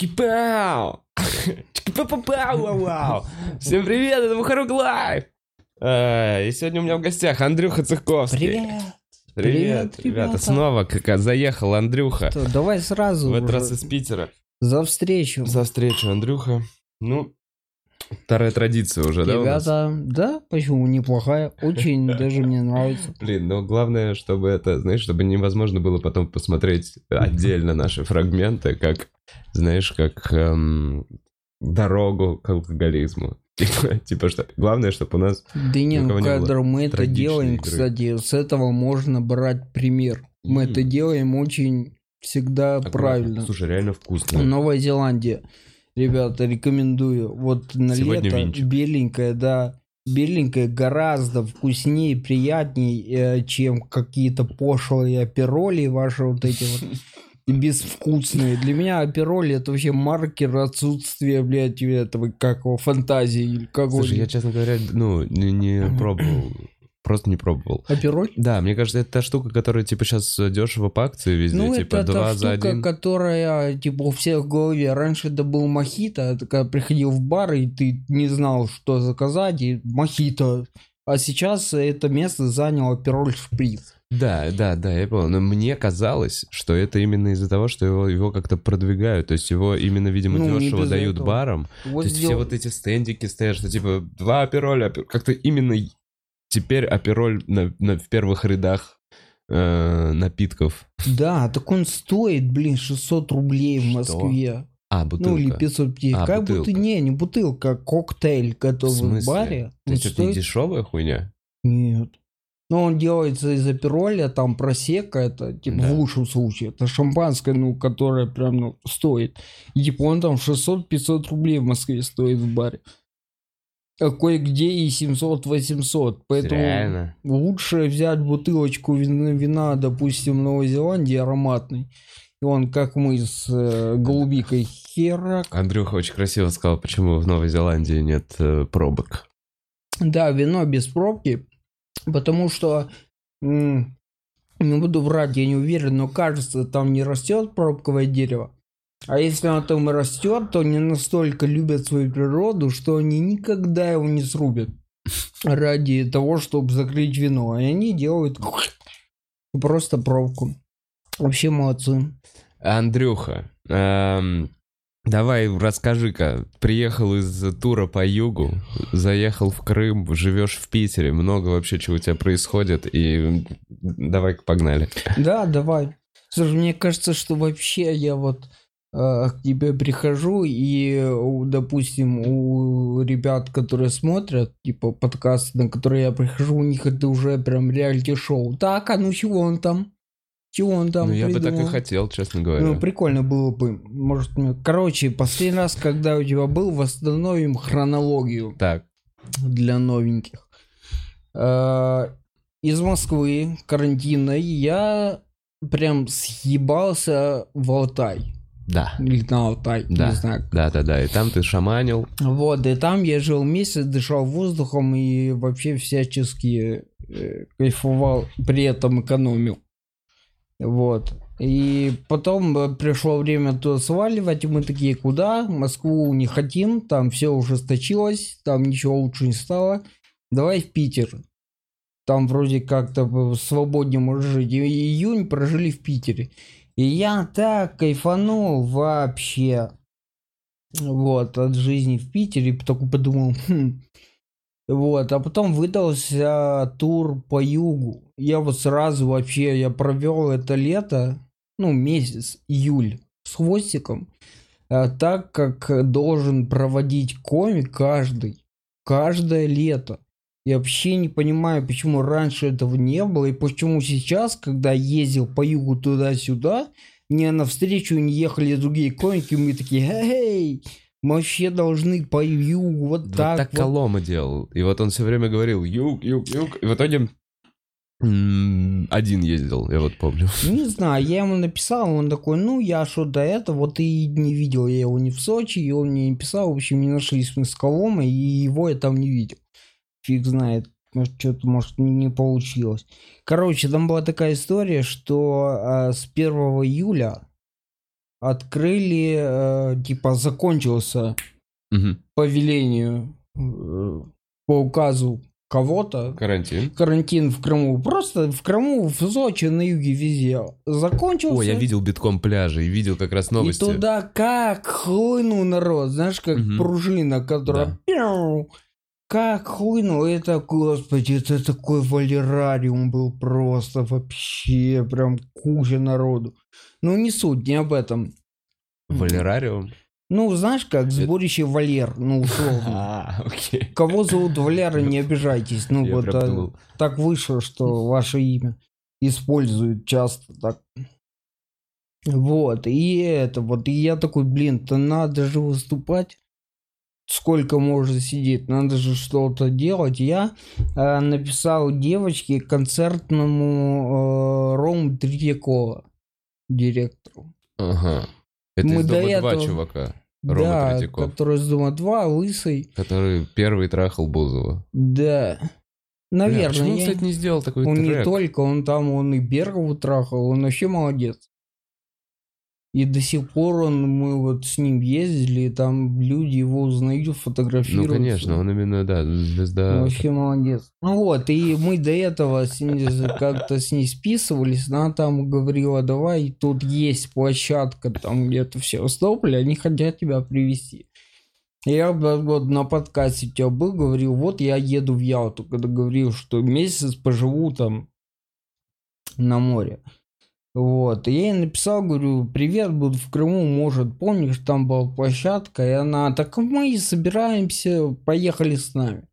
Чики-пау! Чики-пау-пау-пау! Всем привет, это Мухарук Лайв! Э, И сегодня у меня в гостях Андрюха Цыхковский. Привет. Привет, Привет, ребята. Снова как заехал Андрюха. Давай сразу В этот раз из Питера. за встречу. За встречу, Андрюха. Ну, вторая традиция уже, да? Ребята, да, почему неплохая, очень даже мне нравится. Блин, но главное, чтобы это, знаешь, чтобы невозможно было потом посмотреть отдельно наши фрагменты, как, знаешь, как эм, дорогу к алкоголизму. Типа, типа что, главное, чтобы у нас... Да не, ну кадр мы это делаем, игры. кстати, с этого можно брать пример. Мы М. это делаем очень всегда аккуратно. правильно. Слушай, реально вкусно. Новая Зеландия. Ребята, рекомендую. Вот на Сегодня лето винчик. беленькая, да. Беленькая гораздо вкуснее, приятнее, э, чем какие-то пошлые апероли ваши вот эти вот безвкусные. Для меня апероли это вообще маркер отсутствия, блядь, этого, как его, фантазии или как Слушай, я, честно говоря, ну, не, не пробовал. Просто не пробовал. Апероль? Да, мне кажется, это та штука, которая, типа, сейчас дешево по акции везде, Ну, типа, это два та за штука, один. которая, типа, у всех в голове. Раньше это был мохито, это когда приходил в бар, и ты не знал, что заказать, и мохито. А сейчас это место заняло пироль шприц. Да, да, да, я понял. Но мне казалось, что это именно из-за того, что его, его как-то продвигают. То есть его именно, видимо, Ну, дешево дают этого. барам. Вот То есть сдел- все вот эти стендики стоят, что типа два апероля, апер- как-то именно теперь апероль на, на- в первых рядах э, напитков. Да, так он стоит, блин, 600 рублей в? Москве. А, бутылка. Ну, или 550. А, как бутылка. будто, не, не бутылка, а коктейль, В готовый в, смысле? баре. Это не стоит- дешевая хуйня? Нет. Но он делается из апероля, там просека, это типа Да. в лучшем случае. Это шампанское, ну, которое прям ну, стоит. И типа он там 600-500 рублей в Москве стоит в баре. Кое-где и 700-800. Поэтому Реально? лучше взять бутылочку вина, вина, допустим, Новой Зеландии ароматный. И он, как мы с э, голубикой херак. Андрюха очень красиво сказал, почему в Новой Зеландии нет э, пробок. Да, вино без пробки, потому что, м, не буду врать, я не уверен, но кажется, там не растет пробковое дерево. А если оно там и растет, то они настолько любят свою природу, что они никогда его не срубят ради того, чтобы закрыть вино. И они делают просто пробку. Вообще молодцы. Андрюха, эм, давай расскажи-ка. Приехал из тура по югу, заехал в Крым, живешь в Питере, много вообще чего у тебя происходит, и давай-ка погнали. Да, давай. Слушай, мне кажется, что вообще я вот к тебе прихожу, и, допустим, у ребят, которые смотрят, типа, подкасты, на которые я прихожу, у них это уже прям реалити-шоу. Так, а ну чего он там? Чего он там ну, я бы так и хотел, честно говоря. Ну, прикольно было бы. Может, мне- короче, последний раз, когда у тебя был, восстановим хронологию Так, для новеньких. Э, Из Москвы карантинной я прям съебался в Алтай. Да. Или на Алтай, Да. не знаю. Да-да-да, и там ты шаманил. Вот, и там я жил месяц, дышал воздухом и вообще всячески э, кайфовал, при этом экономил. Вот. И потом э, пришло время туда сваливать, и мы такие, куда? Москву не хотим, там все ужесточилось, там ничего лучше не стало. Давай в Питер. Там вроде как-то э, свободнее можешь жить. И июнь прожили в Питере. И я так кайфанул вообще. Вот, от жизни в Питере. Такой подумал, «Хм». Вот, а потом выдался тур по югу. Я вот сразу вообще, я провел это лето, ну, месяц, июль, с хвостиком, а, так как должен проводить комик каждый, каждое лето. Я вообще не понимаю, почему раньше этого не было, и почему сейчас, когда ездил по югу туда-сюда, мне навстречу не ехали другие комики, и мы такие, эй, мы вообще должны по югу, вот Вот так, так, вот Колома делал. И вот он все время говорил юг, юг, юг. И в итоге один ездил, я вот помню. Не знаю, я ему написал, он такой, ну, я что до этого, вот и не видел я его ни в Сочи, и он мне не писал, в общем, не нашлись мы с Коломой, и его я там не видел. Фиг знает, может, что-то, может, не, получилось. Короче, там была такая история, что а, с 1 июля открыли, э, типа, закончился Мгм. по велению, э, по указу кого-то, Карантин. карантин в Крыму. Просто в Крыму, в Сочи, на юге, везде. Закончился. Ой, я видел битком пляжи и видел как раз новости. И туда как хлынул народ, знаешь, как Мгм. пружина, которая... Да. Как хлынул, это, господи, это такой валерариум был просто вообще, прям куча народу. Ну, не суть, не об этом. Валерариум. Ну, знаешь, как сборище Валер, ну, условно. А, окей. Кого зовут Валера, не обижайтесь. Ну, Я вот а, так вышло, что ваше имя используют часто так. Вот, и это вот, и я такой, блин, то надо же выступать. Сколько можно сидеть, надо же что-то делать. Я э, написал девочке концертному э, Рому Третьякова, директору. Ага. Это Мы из до Дома два этого- чувака, Рома да, Третьяков. который из Дома 2, лысый. который первый трахал Бузова. Да. Бля, Наверное, почему он, я- кстати, не сделал такой Он трек? не только, он там, он и Бергову трахал, он вообще молодец. И до сих пор он, мы вот с ним ездили, и там люди его узнают, Ну, фотографируют. конечно, он именно, да, звезда. вообще молодец. Ну вот, и мы до этого с ней как-то с ней списывались, она там говорила, давай, тут есть площадка, там где-то все Севастополе, они хотят тебя привезти. Я вот на подкасте у тебя был, говорил, вот я еду в Ялту, когда говорил, что месяц поживу там на море. Вот, и я ей написал, говорю, привет, буду в Крыму, может, помнишь, там была площадка, и она, так мы собираемся, поехали с нами.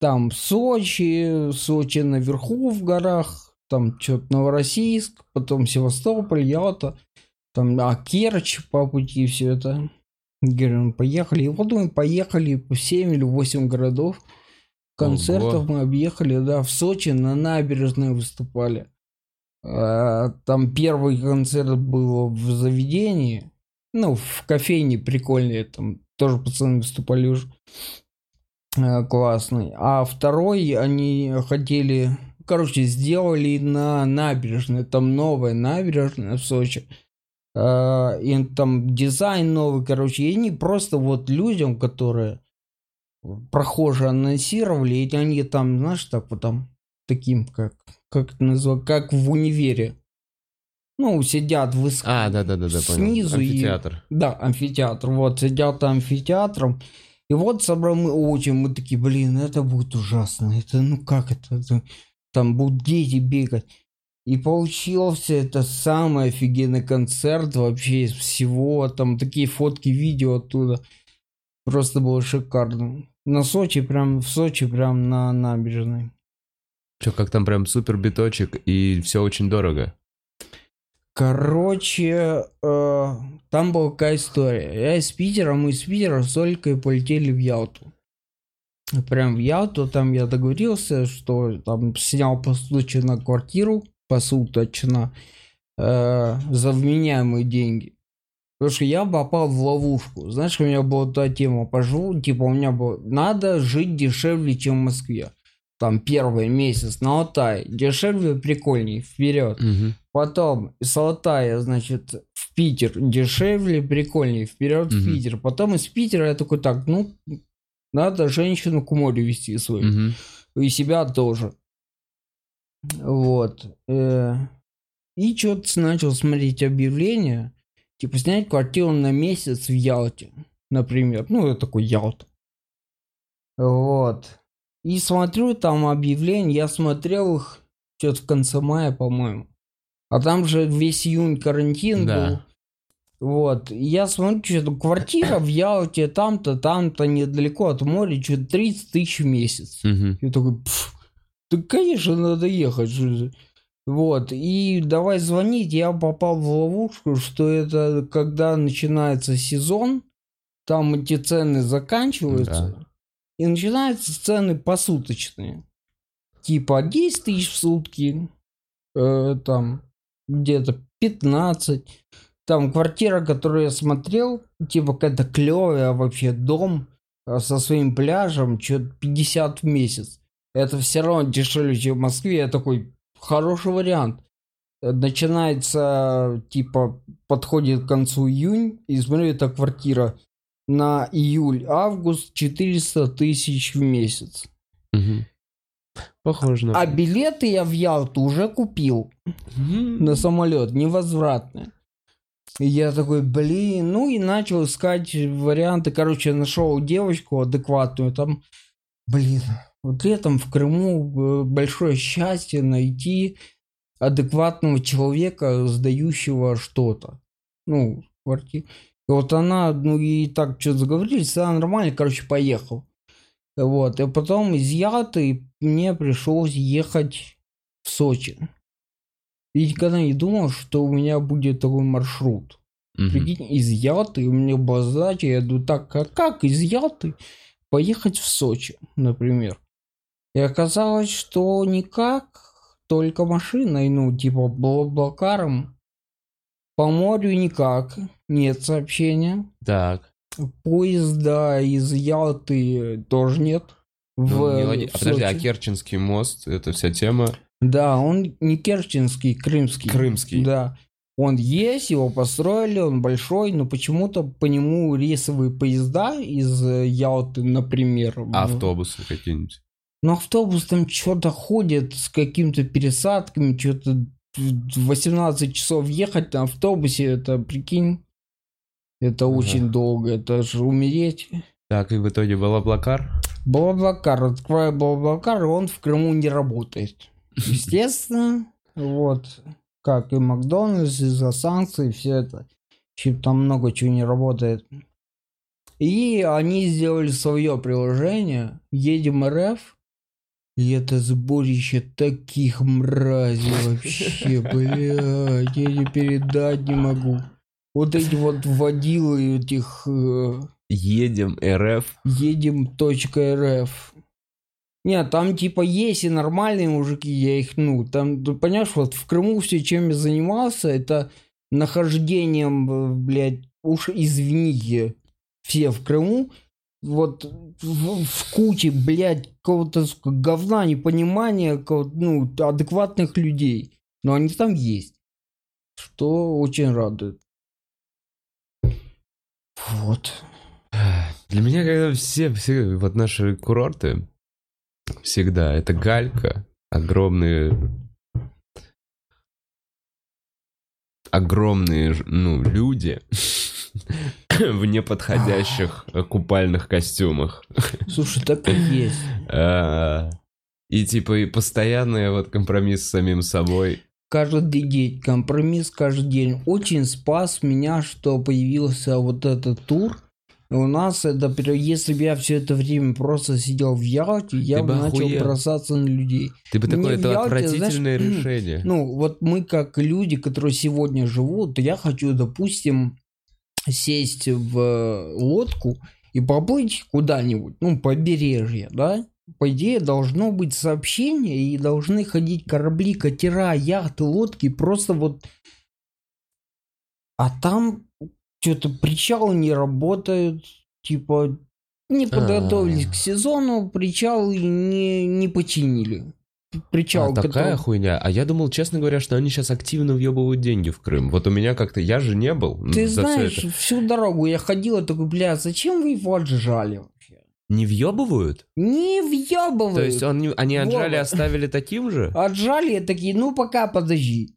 Там Сочи, Сочи наверху в горах, там что-то Новороссийск, потом Севастополь, Ялта, там а Керчь по пути все это. Говорю, ну, поехали. И вот мы поехали по 7 или 8 городов. Концертов Ого. мы объехали, да, в Сочи на набережной выступали. А, Там первый концерт был в заведении, ну, в кофейне прикольной, там тоже пацаны выступали уже э, классный. А второй они хотели, короче, сделали на набережной, там новая набережная в Сочи. Э, И там дизайн новый, короче, и они просто вот людям, которые прохожие анонсировали, и они там, знаешь, так вот там, таким, как, как это называется, как в универе. Ну, сидят высоко. А, да-да-да, понял. Снизу и- Амфитеатр. Да, амфитеатр. Вот, сидят амфитеатром. И вот собрал мы очень, мы такие, блин, это будет ужасно. Это, ну как это? это- Там будут дети бегать. И получился это самый офигенный концерт вообще из всего. Там такие фотки, видео оттуда. Просто было шикарно. На Сочи, прям в Сочи, прям на набережной. Че, как там прям супер биточек и все очень дорого. Короче, э, там была какая история. Я из Питера, мы из Питера с Олькой полетели в Ялту. Прям в Ялту, там я договорился, что там снял посуточно квартиру, посуточно, э, за вменяемые деньги. Потому что я попал в ловушку. Знаешь, у меня была та тема, поживу, типа у меня было, надо жить дешевле, чем в Москве. Там первый месяц на Алтай, дешевле, прикольней, вперед. Мгм. Потом с Алтая, значит, в Питер дешевле, прикольнее, вперед в Мгм. Питер. Потом из Питера я такой, так, ну, надо женщину к морю вести свою. Мгм. И себя тоже. Вот. Э, И что-то начал смотреть объявления. Типа снять квартиру на месяц в Ялте, например. Ну, я такой Ялта. Вот. И смотрю там объявления. Я смотрел их что-то в конце мая, по-моему. А там же весь июнь карантин Да. был. Вот. Я смотрю, что квартира в Ялте, там-то, там-то, недалеко от моря, что-то 30 тысяч в месяц. Мгм. Я такой, «Пф, да, конечно, надо ехать. что же». Вот, и давай звонить, я попал в ловушку, что это когда начинается сезон, там эти цены заканчиваются, Да. И начинаются цены посуточные. Типа 10 тысяч в сутки, э, там где-то 15. Там квартира, которую я смотрел, типа какая-то клевая вообще дом э, со своим пляжем, что-то 50 в месяц. Это все равно дешевле, чем в Москве. Я такой, хороший вариант. начинается, типа, подходит к концу июнь, и смотрю, эта квартира на июль-август 400 тысяч в месяц. Мгм. Похоже на... А билеты я в Ялту уже купил Мгм. на самолет, невозвратно. И я такой, блин, ну и начал искать варианты. Короче, нашел девочку адекватную, там, блин, вот летом в Крыму э, большое счастье найти адекватного человека, сдающего что-то. Ну, квартиру. И вот она, ну и так что-то заговорились, все нормально, короче, поехал. Вот, и потом из Ялты мне пришлось ехать в Сочи. И никогда не думал, что у меня будет такой маршрут. Мгм. Прикинь, из Ялты у меня была задача, я иду так, а как из Ялты поехать в Сочи, например. И оказалось, что никак, только машиной, ну, типа блокаром. По морю никак, нет сообщения. Так. Поезда из Ялты тоже нет. В, Ну, не логи- в а подожди, а. Керченский мост, это вся тема. Да, он не керченский, крымский. Крымский. Да. Он есть, его построили, он большой, но почему-то по нему рейсовые поезда из э, Ялты, например. в- А автобусы какие-нибудь. Но автобус там что-то ходит с какими-то пересадками, что-то 18 часов ехать на автобусе, это, прикинь, это Ага. очень долго, это же умереть. Так, и в итоге Балаблакар? Блаблакар, открываю Блаблакар, и он в Крыму не работает. Естественно, вот, как и Макдональдс, из-за санкций, все это. Там много чего не работает. И они сделали свое приложение, едем РФ, и это сборище таких мразей вообще, блядь, я не передать не могу. Вот эти вот водилы этих э, Едем, РФ. едем.рф. Нет, там типа есть и нормальные мужики, я их, ну, там, ты понимаешь, вот в Крыму все, чем я занимался, это нахождением, э, блядь, уж извините, все в Крыму, вот в, в куче, блядь, какого-то говна, непонимания, ну, адекватных людей. Но они там есть. Что очень радует. Вот. Для меня, когда все, все вот наши курорты, всегда это галька, огромные, огромные, ну, люди в неподходящих э, купальных костюмах. Слушай, так и есть. А, И типа и постоянный вот компромисс с самим собой. каждый день, компромисс каждый день. Очень спас меня, что появился вот этот тур. И у нас это, если бы я все это время просто сидел в Ялте, я Ты бы бы начал охуел. бросаться на людей. Ты бы Мне такое, это Ялте, отвратительное знаешь, решение. Ну, вот мы как люди, которые сегодня живут, я хочу, допустим, сесть в лодку и поплыть куда-нибудь, ну, побережье, да? По идее, должно быть сообщение, и должны ходить корабли, катера, яхты, лодки, просто вот... А там что-то причалы не работают, типа не подготовились А. к сезону, причалы не, не починили. Причал, А, такая который- хуйня. А я думал, честно говоря, что они сейчас активно въебывают деньги в Крым. Вот у меня как-то... Я же не был Ты знаешь, это. всю дорогу я ходил и такой, бля, зачем вы его отжали вообще? Не въебывают? Не въебывают. То есть он, они отжали, Вова. оставили таким же? Отжали такие, ну пока подожди.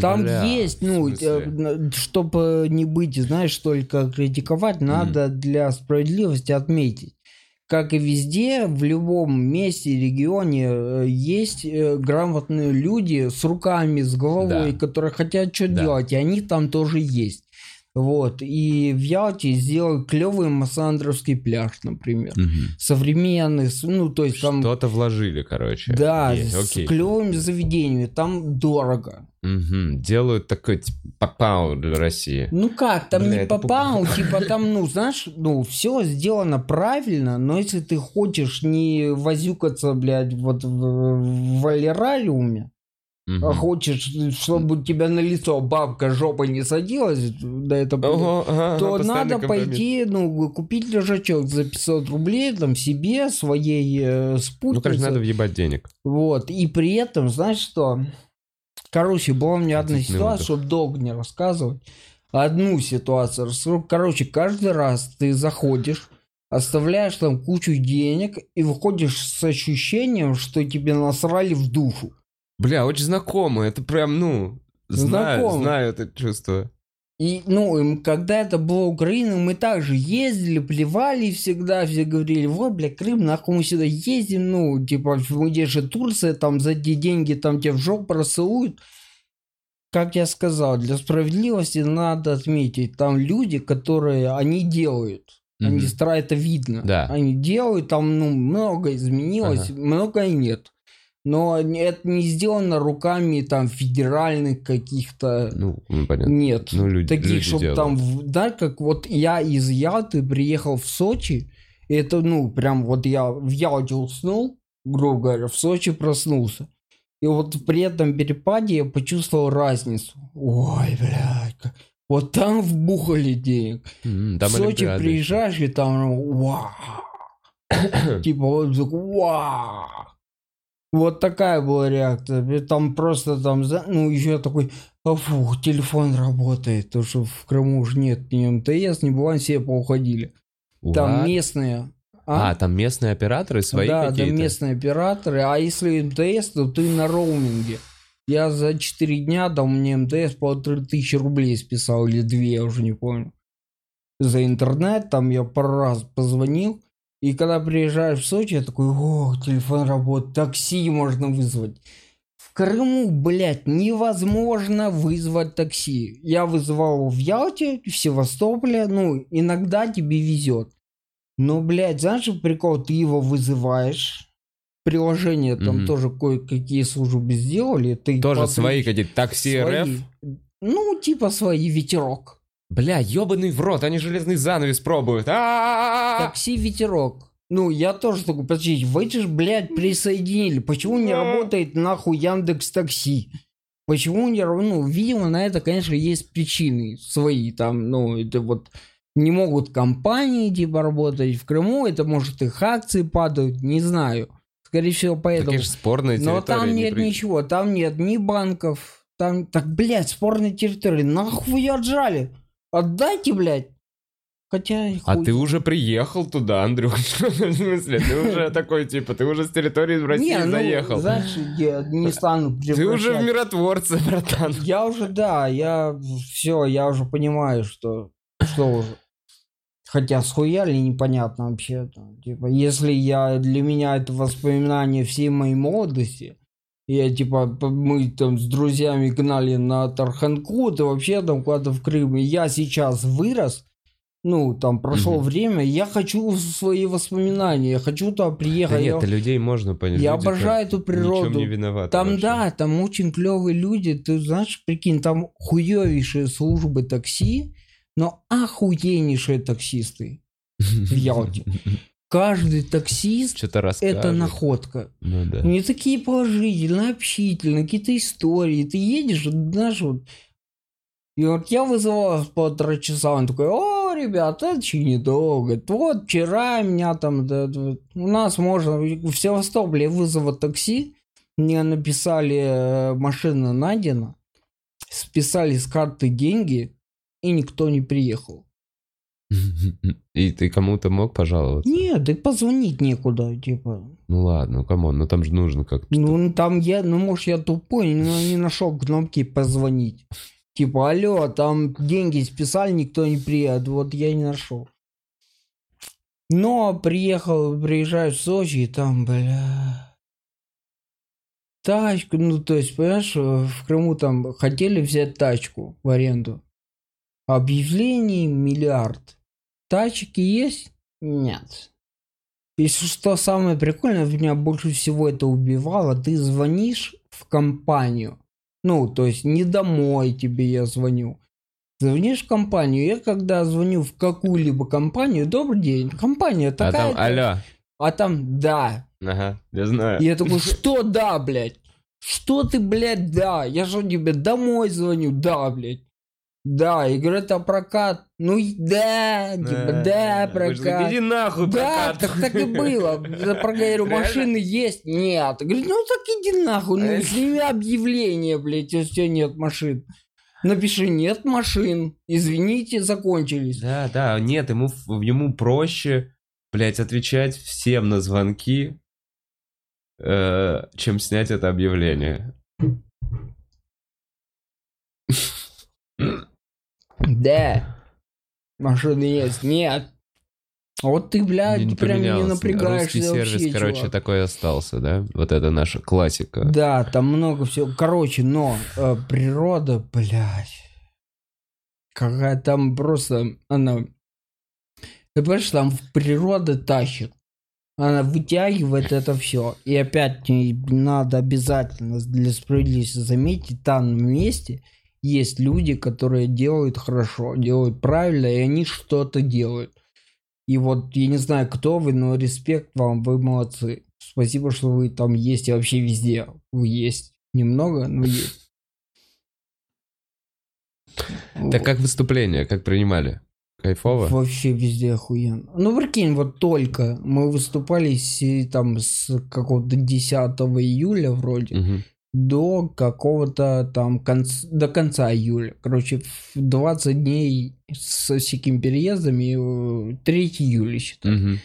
Там Бля, есть, ну, смысле? чтобы не быть, знаешь, только критиковать, надо для справедливости отметить. Как и везде, в любом месте, регионе э, есть э, грамотные люди с руками, с головой, Да. которые хотят что Да. делать, и они там тоже есть. Вот. И в Ялте сделал клевый Массандровский пляж, например. Мгм. Современный, ну, то есть там... Что-то вложили, короче. Да, Есть, с окей. клевыми заведениями, там дорого. Мгм. Делают такой, типа, попал для России. Ну как, там Бля, не попал, типа там, ну, знаешь, ну, все сделано правильно, но если ты хочешь не возюкаться, блядь, вот в, в валерариуме, А хочешь, чтобы у тебя на лицо бабка жопой не садилась, да это... Ого, ага, ага, то постоянный надо компромисс. пойти, ну, купить лежачок за 500 рублей, там, себе, своей э, спутнице. Ну, короче, надо въебать денег. Вот, и при этом, знаешь что, Короче, была у меня одна 10 ситуация, чтобы долго не рассказывать. Одну ситуацию. Короче, каждый раз ты заходишь, оставляешь там кучу денег и выходишь с ощущением, что тебе насрали в душу. Бля, очень знакомо. Это прям, ну, знаю, Знакомо. знаю это чувство. И, ну, когда это была Украина, мы также ездили, плевали всегда, все говорили, вот, бля, Крым, нахуй мы сюда ездим, ну, типа, где же Турция, там, за эти деньги, там, тебя в жопу расцелуют. Как я сказал, для справедливости надо отметить, там люди, которые, они делают, они Мгм. стра- это видно. Да. Они делают, там, ну, много изменилось, многое нет. Но это не сделано руками, там, федеральных каких-то... Ну, ну, понятно. Нет, Ну, люди- таких, люди чтобы делают. там, да, как вот я из Ялты приехал в Сочи, это, ну, прям вот я в Ялте уснул, грубо говоря, в Сочи проснулся. И вот при этом перепаде я почувствовал разницу. Ой, блядь, как- вот там вбухали денег. Там в Сочи приезжаешь, и там, вау. Типа, вот такой, вау. Вот такая была реакция. Там просто там, ну, еще такой, а фух, телефон работает, то что в Крыму уже нет ни МТС, ни Билайн, все поуходили. еще. Там местные. А, А, там местные операторы свои да, да, какие-то? местные операторы. А если МТС, то ты на роуминге. Я за 4 дня, там мне МТС полторы тысячи рублей списал, или две, я уже не помню. За интернет, там я пару раз позвонил. И когда приезжаешь в Сочи, я такой, о, телефон работает, такси можно вызвать. В Крыму, блядь, невозможно вызвать такси. Я вызывал в Ялте, в Севастополе, ну, иногда тебе везет. Но, блядь, знаешь, прикол, ты его вызываешь, приложение там Мгм. тоже кое-какие службы сделали. Ты Тоже свои какие-то такси свои. РФ? Ну, типа свои, ветерок. Бля, ебаный в рот, они железный занавес пробуют. Такси ветерок. Ну, я тоже такой, подождите, вы же, блядь, присоединили. Почему не работает нахуй Яндекс Такси? Почему не раб- Ну, видимо, на это, конечно, есть причины свои. Там, ну, это вот не могут компании, типа, работать в Крыму. Это, может, их акции падают, не знаю. Скорее всего, поэтому. Такие же спорные Но там не нет при- ничего, там нет ни банков, там, так, блядь, спорные территории, нахуй отжали? Отдайте, блядь. Хотя, А хуй ты уже приехал туда, Андрюх? В смысле, ты уже такой, типа, ты уже с территории России Не, ну, заехал. знаешь, я не стану Ты уже в миротворце, братан. Я уже, да, я все, я уже понимаю, что что уже. Хотя схуяли непонятно вообще. Типа, если я для меня это воспоминание всей моей молодости, я типа мы там с друзьями гнали на Тарханку, ты вообще там куда-то в Крым. И я сейчас вырос, ну там прошло Мгм. время, я хочу свои воспоминания, я хочу туда Да приехать. нет, я людей можно понять. я люди обожаю эту природу. не виноваты Там вообще. да, там очень клевые люди. Ты знаешь, прикинь, там хуевейшие службы такси, но охуеннейшие таксисты в Ялте. Каждый таксист Что-то это находка. Ну да. Они такие положительные, общительные, какие-то истории. Ты едешь, знаешь, вот. И вот я вызывал в полтора часа, он такой, о, ребята, это еще недолго. Вот вчера меня там, да, да, у нас можно, в Севастополе вызова такси, мне написали, э, машина найдена, списали с карты деньги, и никто не приехал. И ты кому-то мог пожаловаться? Нет, да позвонить некуда, типа. Ну ладно, come on, ну там же нужно как-то. Ну, там я, ну, может, я тупой, но не нашел кнопки позвонить. Типа, алло, там деньги списали, никто не приедет. Вот я не нашел. Но приехал, приезжаю в Сочи, и там, бля... Тачку, ну, то есть, понимаешь, в Крыму там хотели взять тачку в аренду. Объявлений миллиард. Тачки есть? Нет. Если что самое прикольное, меня больше всего это убивало, ты звонишь в компанию. Ну, то есть не домой тебе я звоню. Звонишь в компанию, я когда звоню в какую-либо компанию, добрый день, компания А такая. там, алло. А там да. Ага, я знаю. И я такой, что да, блядь? Что ты, блядь, да? Я что тебе домой звоню? Да, блядь. Да, и говорю, это прокат. Ну, да, типа, да, прокат. Иди нахуй, Да, прокат. так так и было. Я говорю, машины есть? Нет. Говорит, ну так иди нахуй, ну сними объявление, блядь, если у тебя нет машин. Напиши, нет машин, извините, закончились. Да, да, нет, ему, ему проще, блядь, отвечать всем на звонки, э, чем снять это объявление. Да. Машины есть? Нет. Вот ты, блядь, не прям не напрягаешься Русский сервис, вообще, короче, чувак. такой остался, да? Вот это наша классика. Да, там много всего. Короче, но э, природа, блядь, какая там просто, она, ты понимаешь, там природа тащит. Она вытягивает это все. И опять не надо обязательно для справедливости заметить, там на месте есть люди, которые делают хорошо, делают правильно, и они что-то делают. И вот я не знаю, кто вы, но респект вам, вы молодцы. Спасибо, что вы там есть и вообще везде. Вы есть. Немного, но есть. Так как выступление, как принимали? Кайфово? Вообще везде охуенно. Ну, прикинь, вот только мы выступали с, там с какого-то 10 июля вроде Мгм. До какого-то там конц... до конца июля. Короче, в 20 дней с всякими переездами, э, 3 июля считай. Мгм.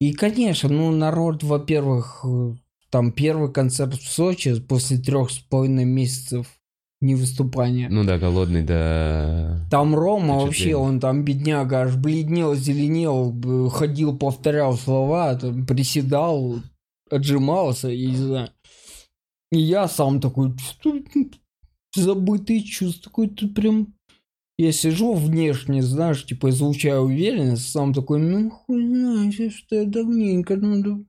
И, конечно, ну, народ, во-первых, э, там первый концерт в Сочи после трех с половиной месяцев не выступания. Ну да, голодный, да. Там Рома Впечатление. вообще, он там бедняга, аж бледнел, зеленел, ходил, повторял слова, там, приседал, отжимался, и не знаю. И я сам такой, забытый чувств, такой тут прям... Я сижу внешне, знаешь, типа излучаю уверенность, сам такой, ну хуй знаешь, что я давненько надо...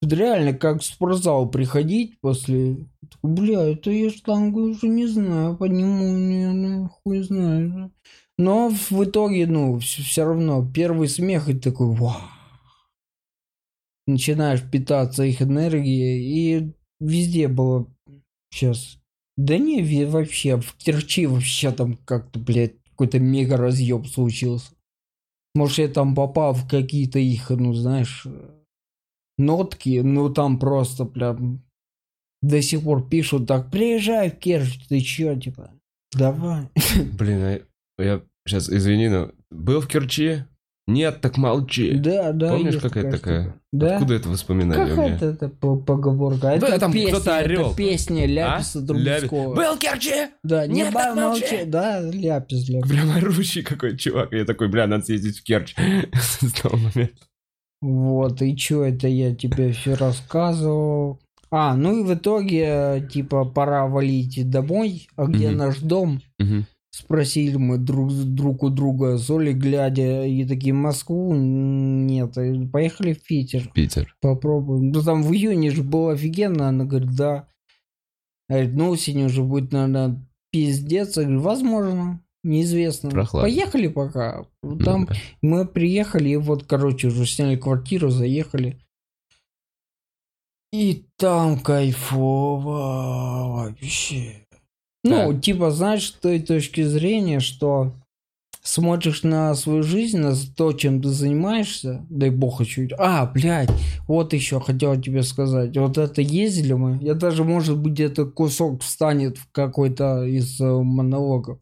Тут Реально, как в спортзал приходить после... Такой, Бля, это я штангу уже не знаю, подниму, не, ну, хуй знает. Но в итоге, ну, все равно, первый смех, и ты такой, вау. Начинаешь питаться их энергией, и везде было сейчас. Да не, вообще, в Керчи вообще там как-то, блядь, какой-то мега разъеб случился. Может, я там попал в какие-то их, ну, знаешь, нотки, ну, там просто прям до сих пор пишут так, приезжай в Керчь, ты чё, типа, давай. Блин, а я сейчас, извини, но был в Керчи? Нет, так молчи. Да, да. Помнишь, какая такая? Да. Откуда это воспоминание у меня? Это по- поговорка. Это там песня, кто-то орёл. это песня Ляписа А? Трубецкого. Ляпис. Был Керчи! Да, не Нет, ба- так молчи. молчи. Да, Ляпис, Ляпис. Прям орущий какой чувак. Я такой, бля, надо съездить в Керчь. С того момента. Вот, и чё это я тебе все рассказывал? А, ну и в итоге, типа, пора валить домой. А где Мгм. наш дом? Мгм. Спросили мы друг, друг у друга с Олей, глядя, и такие, Москву? Нет, и поехали в Питер. Питер. Попробуем. Ну там в июне же было офигенно. Она говорит, да. Говорит, ну осенью уже будет, наверное, пиздец. Я говорю, возможно. Неизвестно. Прохладно. Поехали пока. Ну Там да. мы приехали, и вот, короче, уже сняли квартиру, заехали. И там кайфово вообще. Ну, Так. типа, знаешь, с той точки зрения, что смотришь на свою жизнь, на то, чем ты занимаешься, дай бог чуть. А, блядь, вот еще хотел тебе сказать. Вот это ездили мы. Я даже, может быть, этот кусок встанет в какой-то из э, монологов.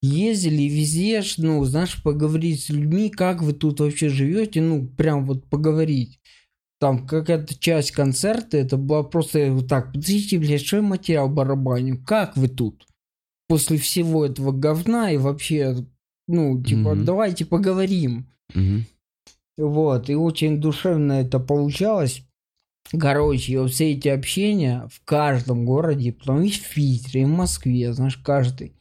Ездили везде, ну, знаешь, поговорить с людьми, как вы тут вообще живете, ну, прям вот поговорить. Там какая-то часть концерта, это была просто вот так, подождите, блядь, что я материал барабаню, как вы тут? После всего этого говна и вообще, ну, типа, Мгм. давайте поговорим. Мгм. Вот, и очень душевно это получалось. Короче, вот все эти общения в каждом городе, потом и в Питере, и в Москве, знаешь, каждый.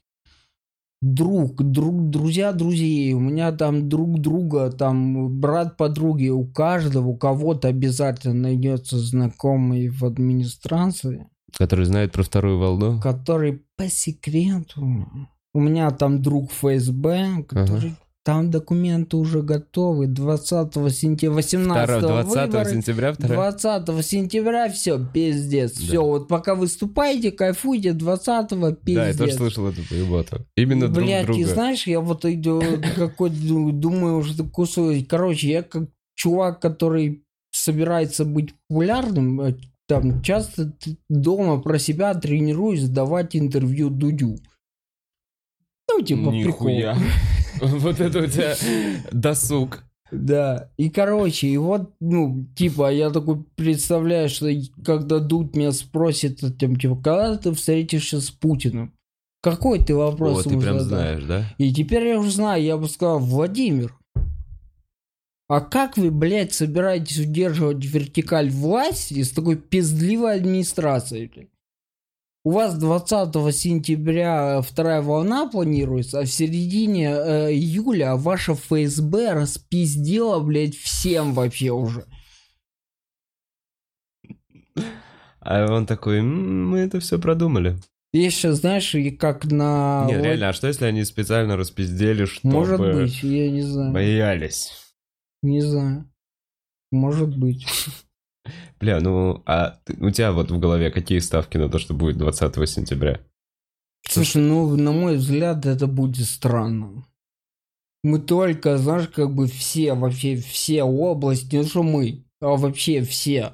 Друг, друг, друзья друзей, у меня там друг друга, там брат подруги, у каждого, у кого-то обязательно найдется знакомый в администрации, Который знает про вторую волну. который по секрету. У меня там друг ФСБ, который там документы уже готовы. 20 сентября, 18 Второ- 20 выборы. сентября вторая. 20 сентября все, пиздец. Да. Все, вот пока выступаете, кайфуйте, 20 пиздец. Да, я тоже слышал эту поеботу. Именно друг Блядь, друга. и знаешь, я вот иду, какой ду- думаю, уже кусаю. Короче, я как чувак, который собирается быть популярным, э, там часто дома про себя тренируюсь давать интервью Дудю. Ну, типа, прикол. Нихуя. Вот это у тебя досуг. Да, и короче, и вот, ну, типа, я такой представляю, что когда Дудь меня спросит, о том, типа, когда ты встретишься с Путиным? Какой ты вопрос Вот ты прям задашь? знаешь, да? И теперь я уже знаю, я бы сказал, Владимир, а как вы, блядь, собираетесь удерживать вертикаль власти с такой пиздливой администрацией, блядь? У вас 20 сентября вторая волна планируется, а в середине э, июля ваша ФСБ распиздила, блядь, всем вообще уже. А он такой, «М, мы это все продумали. Я сейчас, знаешь, и как на... Нет, вот- реально, а что если они специально распиздели, чтобы... Может быть, я не знаю. Боялись. Не знаю. Может быть. Бля, ну, а у тебя вот в голове какие ставки на то, что будет 20 сентября? Слушай, ну, на мой взгляд, это будет странно. Мы только, знаешь, как бы все, вообще все области, не что мы, а вообще все,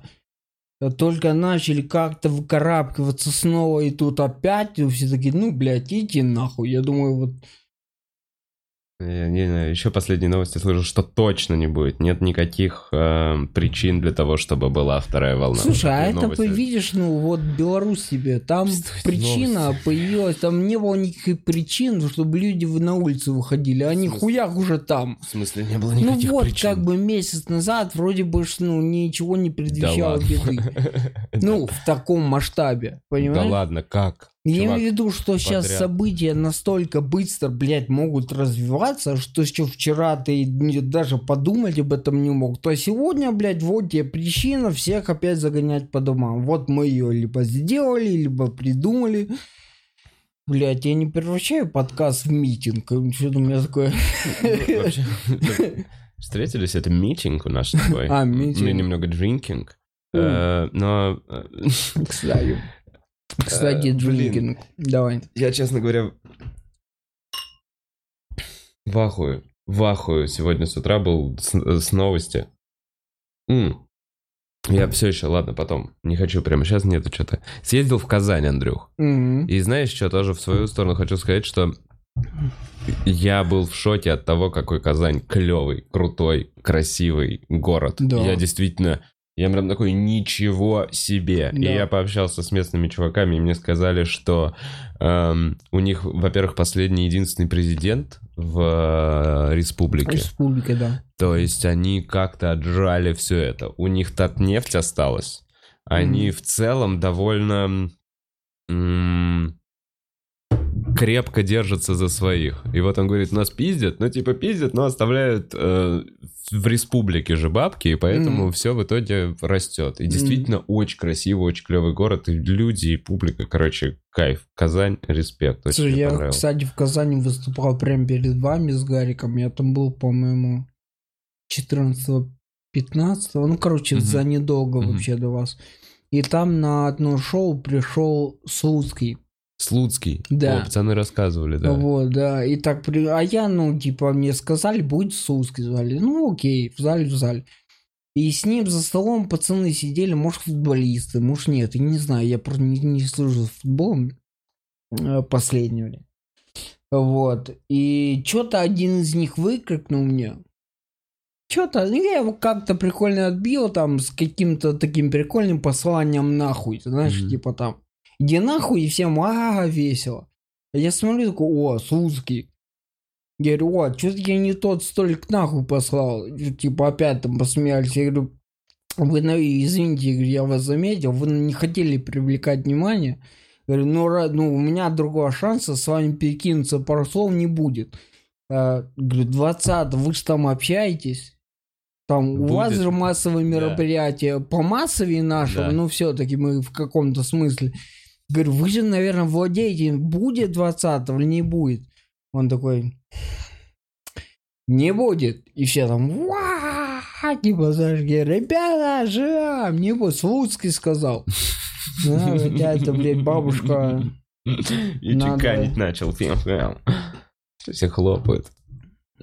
э, только начали как-то выкарабкиваться снова, и тут опять, и все такие, ну, блядь, иди нахуй. Я думаю, вот, Я не знаю, еще последние новости слышу, что точно не будет. Нет никаких э, причин для того, чтобы была вторая волна. слушай, а это, новости. видишь, ну, вот Беларусь себе, там это причина новости? появилась, там не было никаких причин, чтобы люди на улицу выходили, они смысле? хуяк уже там. В смысле, не было Ну никаких вот, причин? как бы месяц назад вроде бы ну, ничего не Да предвещало ладно. беды. Ну, в таком масштабе, Да понимаешь? ладно, как? Я имею в виду, что сейчас подряд. события настолько быстро, блядь, могут развиваться, что еще вчера ты даже подумать об этом не мог. То сегодня, блядь, вот тебе причина всех опять загонять по домам. Вот мы ее либо сделали, либо придумали. Блядь, я не превращаю подкаст в митинг. Что-то у меня такое... Ну, ну, Встретились, это митинг у нас с тобой. А, митинг. Мы немного drinking. Э, Но э, Кстати. Кстати, Э, джинкинг. Давай. я, честно говоря, в ахуе. В ахуе сегодня с утра был с, с новости. М. Я все еще, ладно, потом. Не хочу прямо сейчас, нету что-то. Съездил в Казань, Андрюх. Мгм. И знаешь, что тоже в свою сторону хочу сказать, что я был в шоке от того, какой Казань клевый, крутой, красивый город. Да. Я действительно, я прям такой, ничего себе. И Да. я пообщался с местными чуваками, и мне сказали, что эм, у них, во-первых, последний единственный президент в э, республике. Республика, да. То есть они как-то отжали все это. У них татнефть осталась. Они в целом довольно м, крепко держатся за своих. И вот он говорит, нас пиздят, ну типа пиздят, но оставляют э, в республике же бабки, и поэтому Мгм. все в итоге растет. И действительно очень красивый, очень клевый город, и люди, и публика, короче, кайф. Казань, респект, очень Слушай, я, кстати, в Казани выступал прямо перед вами с Гариком. Я там был, по-моему, 14 15 ну, короче, Мгм. за недолго Мгм. вообще до вас. И там на одно шоу пришел Слуцкий. Слуцкий. Да. О, пацаны рассказывали, да. Вот, да. И так, а я, ну, типа, мне сказали, будет Слуцкий зале. Ну, окей, в зале, в зале. И с ним за столом пацаны сидели, может, футболисты, может, нет. Я не знаю, я просто не, не слежу за футболом э, последнее время. Вот. И что-то один из них выкрикнул мне. Что-то, ну, я его как-то прикольно отбил там с каким-то таким прикольным посланием нахуй. Знаешь, Мгм. типа там, иди нахуй, и всем а весело. А Я смотрю, такой, о, Слуцкий. Я говорю, о, что-то я не тот столик нахуй послал. Типа опять там посмеялись. Я говорю, вы, ну, извините, я говорю, я вас заметил, вы не хотели привлекать внимание. Говорю, ну, ну, у меня другого шанса с вами перекинуться пару слов не будет. А, говорю, 20 вы же там общаетесь. Там у вас Будет. же массовые Да. мероприятия помассовее нашего, Да. ну все-таки мы в каком-то смысле. Говорю, вы же, наверное, владеете, будет 20 или не будет? Он такой, не будет. И все там, ва типа, знаешь, говорят, ребята, живем, не будет. Слуцкий сказал. Да, хотя это, блядь, бабушка. И Надо- чеканить начал. Все хлопают.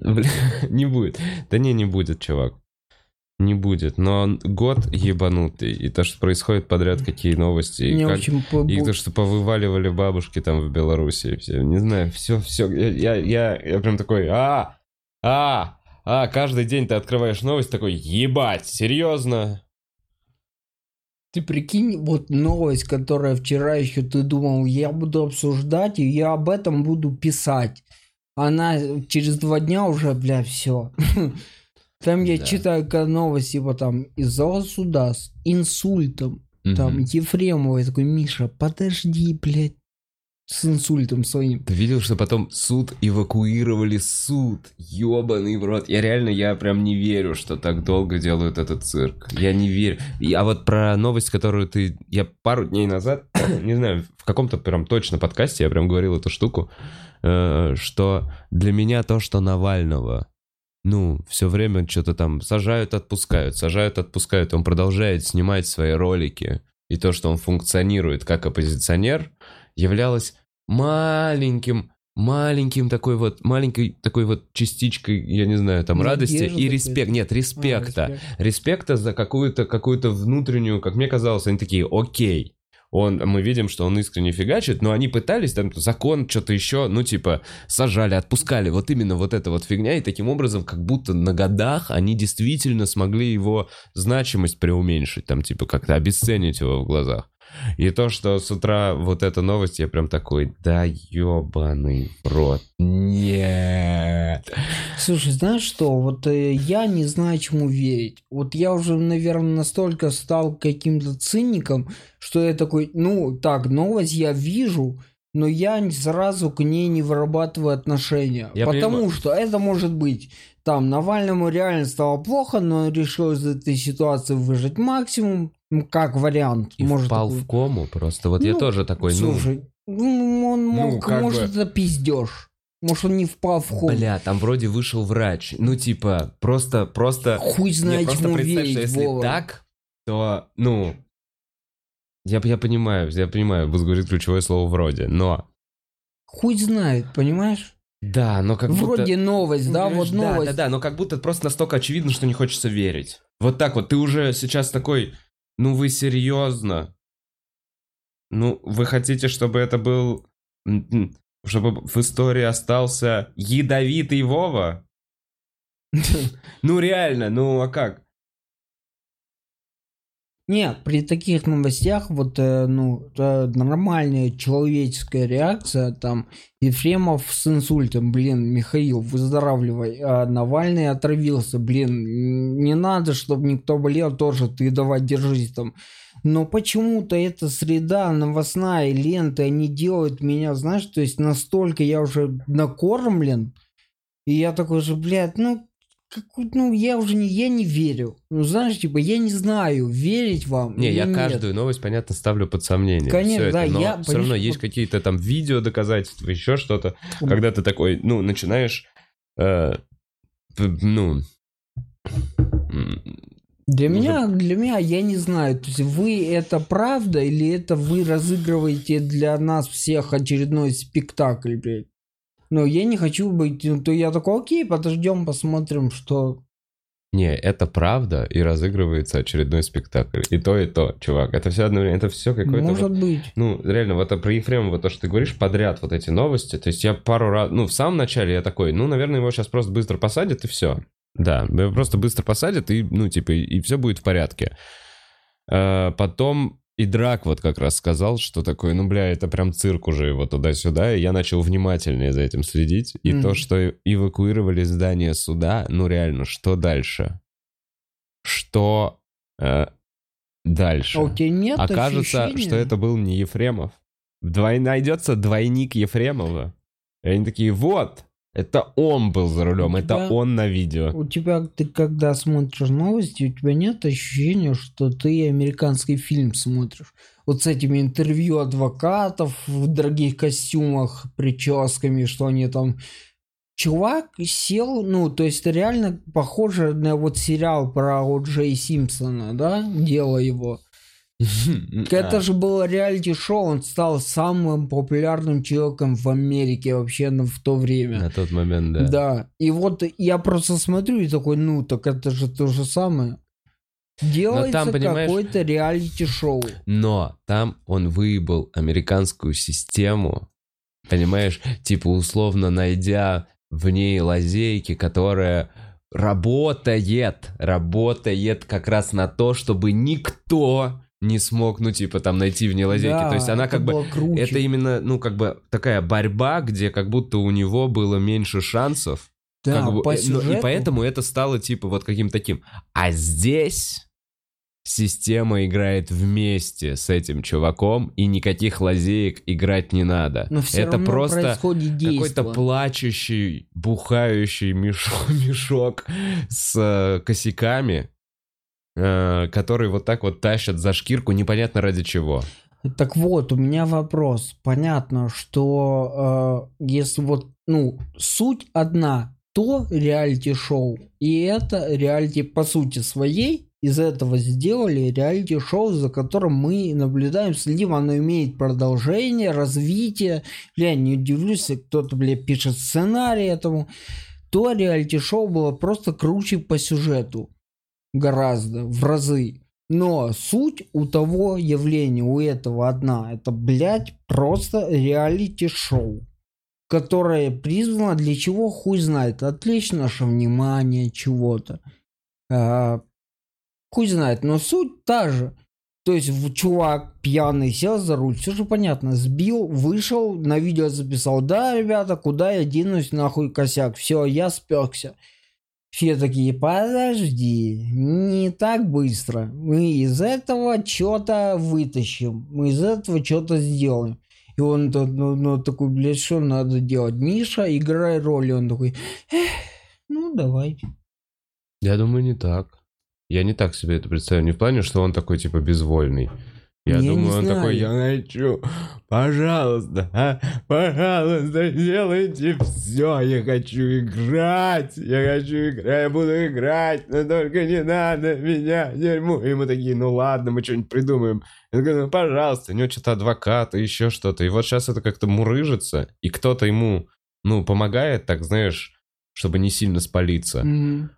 Бля, не будет. Да не, не будет, чувак. Не будет. Но год ебанутый. И то, что происходит подряд, какие новости. И Мне как- очень И то, что повываливали бабушки там в Беларуси. Все, не знаю, все, все. Я, я, я, я прям такой, а, а, а, каждый день ты открываешь новость такой, ебать, серьезно? Ты прикинь, вот новость, которая вчера еще ты думал, я буду обсуждать, и я об этом буду писать. Она через два дня уже, бля, все. Там я Да. читаю новость, типа там из-за суда с инсультом. Там Мгм. Ефремова, я такой, Миша, подожди, блядь, с инсультом своим. Ты видел, что потом суд эвакуировали суд? Ёбаный в рот. Я реально, я прям не верю, что так долго делают этот цирк. Я не верю. И- А вот про новость, которую ты... Я пару дней назад, не знаю, в каком-то прям точно подкасте я прям говорил эту штуку, э, что для меня то, что Навального ну, все время что-то там сажают, отпускают, сажают, отпускают. Он продолжает снимать свои ролики. И то, что он функционирует как оппозиционер, являлось маленьким, маленьким такой вот, маленькой такой вот частичкой, я не знаю, там радости Надежды и респект. Нет, А, респекта. респект. Респекта за какую-то какую-то внутреннюю, как мне казалось, они такие, окей. Он, мы видим, что он искренне фигачит, но они пытались, там, закон, что-то еще, ну, типа, сажали, отпускали, вот именно вот эта вот фигня, и таким образом, как будто на годах они действительно смогли его значимость преуменьшить, там, типа, как-то обесценить его в глазах. И то, что с утра вот эта новость, я прям такой, да ебаный рот, нет. Слушай, знаешь что, вот э, я не знаю, чему верить. Вот я уже, наверное, настолько стал каким-то циником, что я такой, ну, так, новость я вижу, но я сразу к ней не вырабатываю отношения. Я потому понимаю. что это может быть, там, Навальному реально стало плохо, но он решил из этой ситуации выжать максимум, как вариант. И может впал такой. в кому просто. Вот я Ну, тоже такой, ну... Слушай, ну, он мог, как может, бы- это пиздеж. Может, он не впал в ход. Бля, там вроде вышел врач. Ну, типа, просто, просто... Хуй знает, просто представь, верить, что если Вова. так, то, ну... Я, я понимаю, я понимаю, буду говорить ключевое слово «вроде», но... Хуй знает, понимаешь? Да, но как будто... Вроде новость, да, Ну, вот да, новость. Да, да, но как будто просто настолько очевидно, что не хочется верить. Вот так вот, ты уже сейчас такой, ну вы серьезно? Ну, вы хотите, чтобы это был... Чтобы в истории остался ядовитый Вова? Ну реально, ну а как? Не, при таких новостях вот, э, ну, нормальная человеческая реакция, там, Ефремов с инсультом, блин, Михаил, выздоравливай, а Навальный отравился, блин, не надо, чтобы никто болел, тоже ты давай держись там. Но почему-то эта среда новостная, ленты, они делают меня, знаешь, то есть настолько я уже накормлен, и я такой же, блядь, ну, какой- ну, я уже не, я не верю. Ну, знаешь, типа, я не знаю, верить вам Не, я нет. каждую новость, понятно, ставлю под сомнение. Конечно, Всё да, это, но я, все равно понимаешь, есть какие-то там видео доказательства, еще что-то. Когда ты такой, ну, начинаешь, э, ну, Для Уже- меня, для меня, я не знаю, то есть вы это правда или это вы разыгрываете для нас всех очередной спектакль, блядь? Но я не хочу быть, ну, то я такой, окей, подождем, посмотрим, что... Не, это правда, и разыгрывается очередной спектакль. И то, и то, чувак. Это все одновременно, это все какое-то... Может вот- быть. Ну, реально, вот это про Ефремова, то, что ты говоришь, подряд вот эти новости. То есть я пару раз... Ну, в самом начале я такой, ну, наверное, его сейчас просто быстро посадят, и все. Да, его просто быстро посадят, и, ну, типа, и, все будет в порядке. А, потом и Драк вот как раз сказал, что такое, ну, бля, это прям цирк уже его туда-сюда, и я начал внимательнее за этим следить. И Мгм. то, что эвакуировали здание суда, ну, реально, что дальше? Что э, дальше? А у тебя нет Окажется, ощущения? что это был не Ефремов. Двой... Найдется двойник Ефремова. И они такие, вот, это он был за рулем, У это тебя- он на видео. У тебя, ты когда смотришь новости, у тебя нет ощущения, что ты американский фильм смотришь. Вот с этими интервью адвокатов в дорогих костюмах, прическами, что они там чувак сел, ну, то есть реально похоже на вот сериал про вот Джей Симпсона, да, дело его. Это же было реалити-шоу, он стал самым популярным человеком в Америке вообще на, в то время. На тот момент, да. Да, и вот я просто смотрю и такой, ну, так это же то же самое. Делается там, понимаешь- какое-то реалити-шоу. Но там он выебал американскую систему, понимаешь, типа условно найдя в ней лазейки, которая работает, работает как раз на то, чтобы никто не смог, ну, типа, там, найти в ней лазейки. Да, то есть она как бы... круче. Это именно, ну, как бы такая борьба, где как будто у него было меньше шансов. Да, как бы, по э, ну, сюжету. и поэтому это стало, типа, вот каким-то таким. А здесь система играет вместе с этим чуваком, и никаких лазеек играть не надо. Но все это равно просто какой-то плачущий, бухающий мешок, мешок с э, косяками, э, который вот так вот тащат за шкирку, непонятно ради чего. Так вот, у меня вопрос. Понятно, что э, если вот, ну, суть одна, то реалити-шоу, и это реалити по сути своей, из этого сделали реалити-шоу, за которым мы наблюдаем, следим, оно имеет продолжение, развитие. Бля, не удивлюсь, если кто-то, бля, пишет сценарий этому. То реалити-шоу было просто круче по сюжету. Гораздо, в разы. Но суть у того явления, у этого одна. Это, блядь, просто реалити-шоу. Которое призвано для чего, хуй знает. Отвлечь наше внимание чего-то. А, хуй знает, но суть та же. То есть чувак пьяный сел за руль, все же понятно, сбил, вышел, на видео записал, да, ребята, куда я денусь, нахуй косяк, все, я спекся. Все такие, подожди, не так быстро. Мы из этого что-то вытащим, мы из этого что-то сделаем. И он ну, ну, такой, блядь, что надо делать? Миша, играй роль. И он такой, «Эх, ну, давайте. Я думаю, не так. Я не так себе это представляю. Не в плане, что он такой, типа, безвольный. Я не думаю, он знаю. такой, я хочу, пожалуйста, а, пожалуйста, делайте все, я хочу играть, я хочу играть, я буду играть, но только не надо меня, дерьмо. И мы такие, ну ладно, мы что-нибудь придумаем. Я говорю, ну пожалуйста, у него что-то адвокат и еще что-то. И вот сейчас это как-то мурыжится, и кто-то ему, ну, помогает, так, знаешь, чтобы не сильно спалиться. Мгм.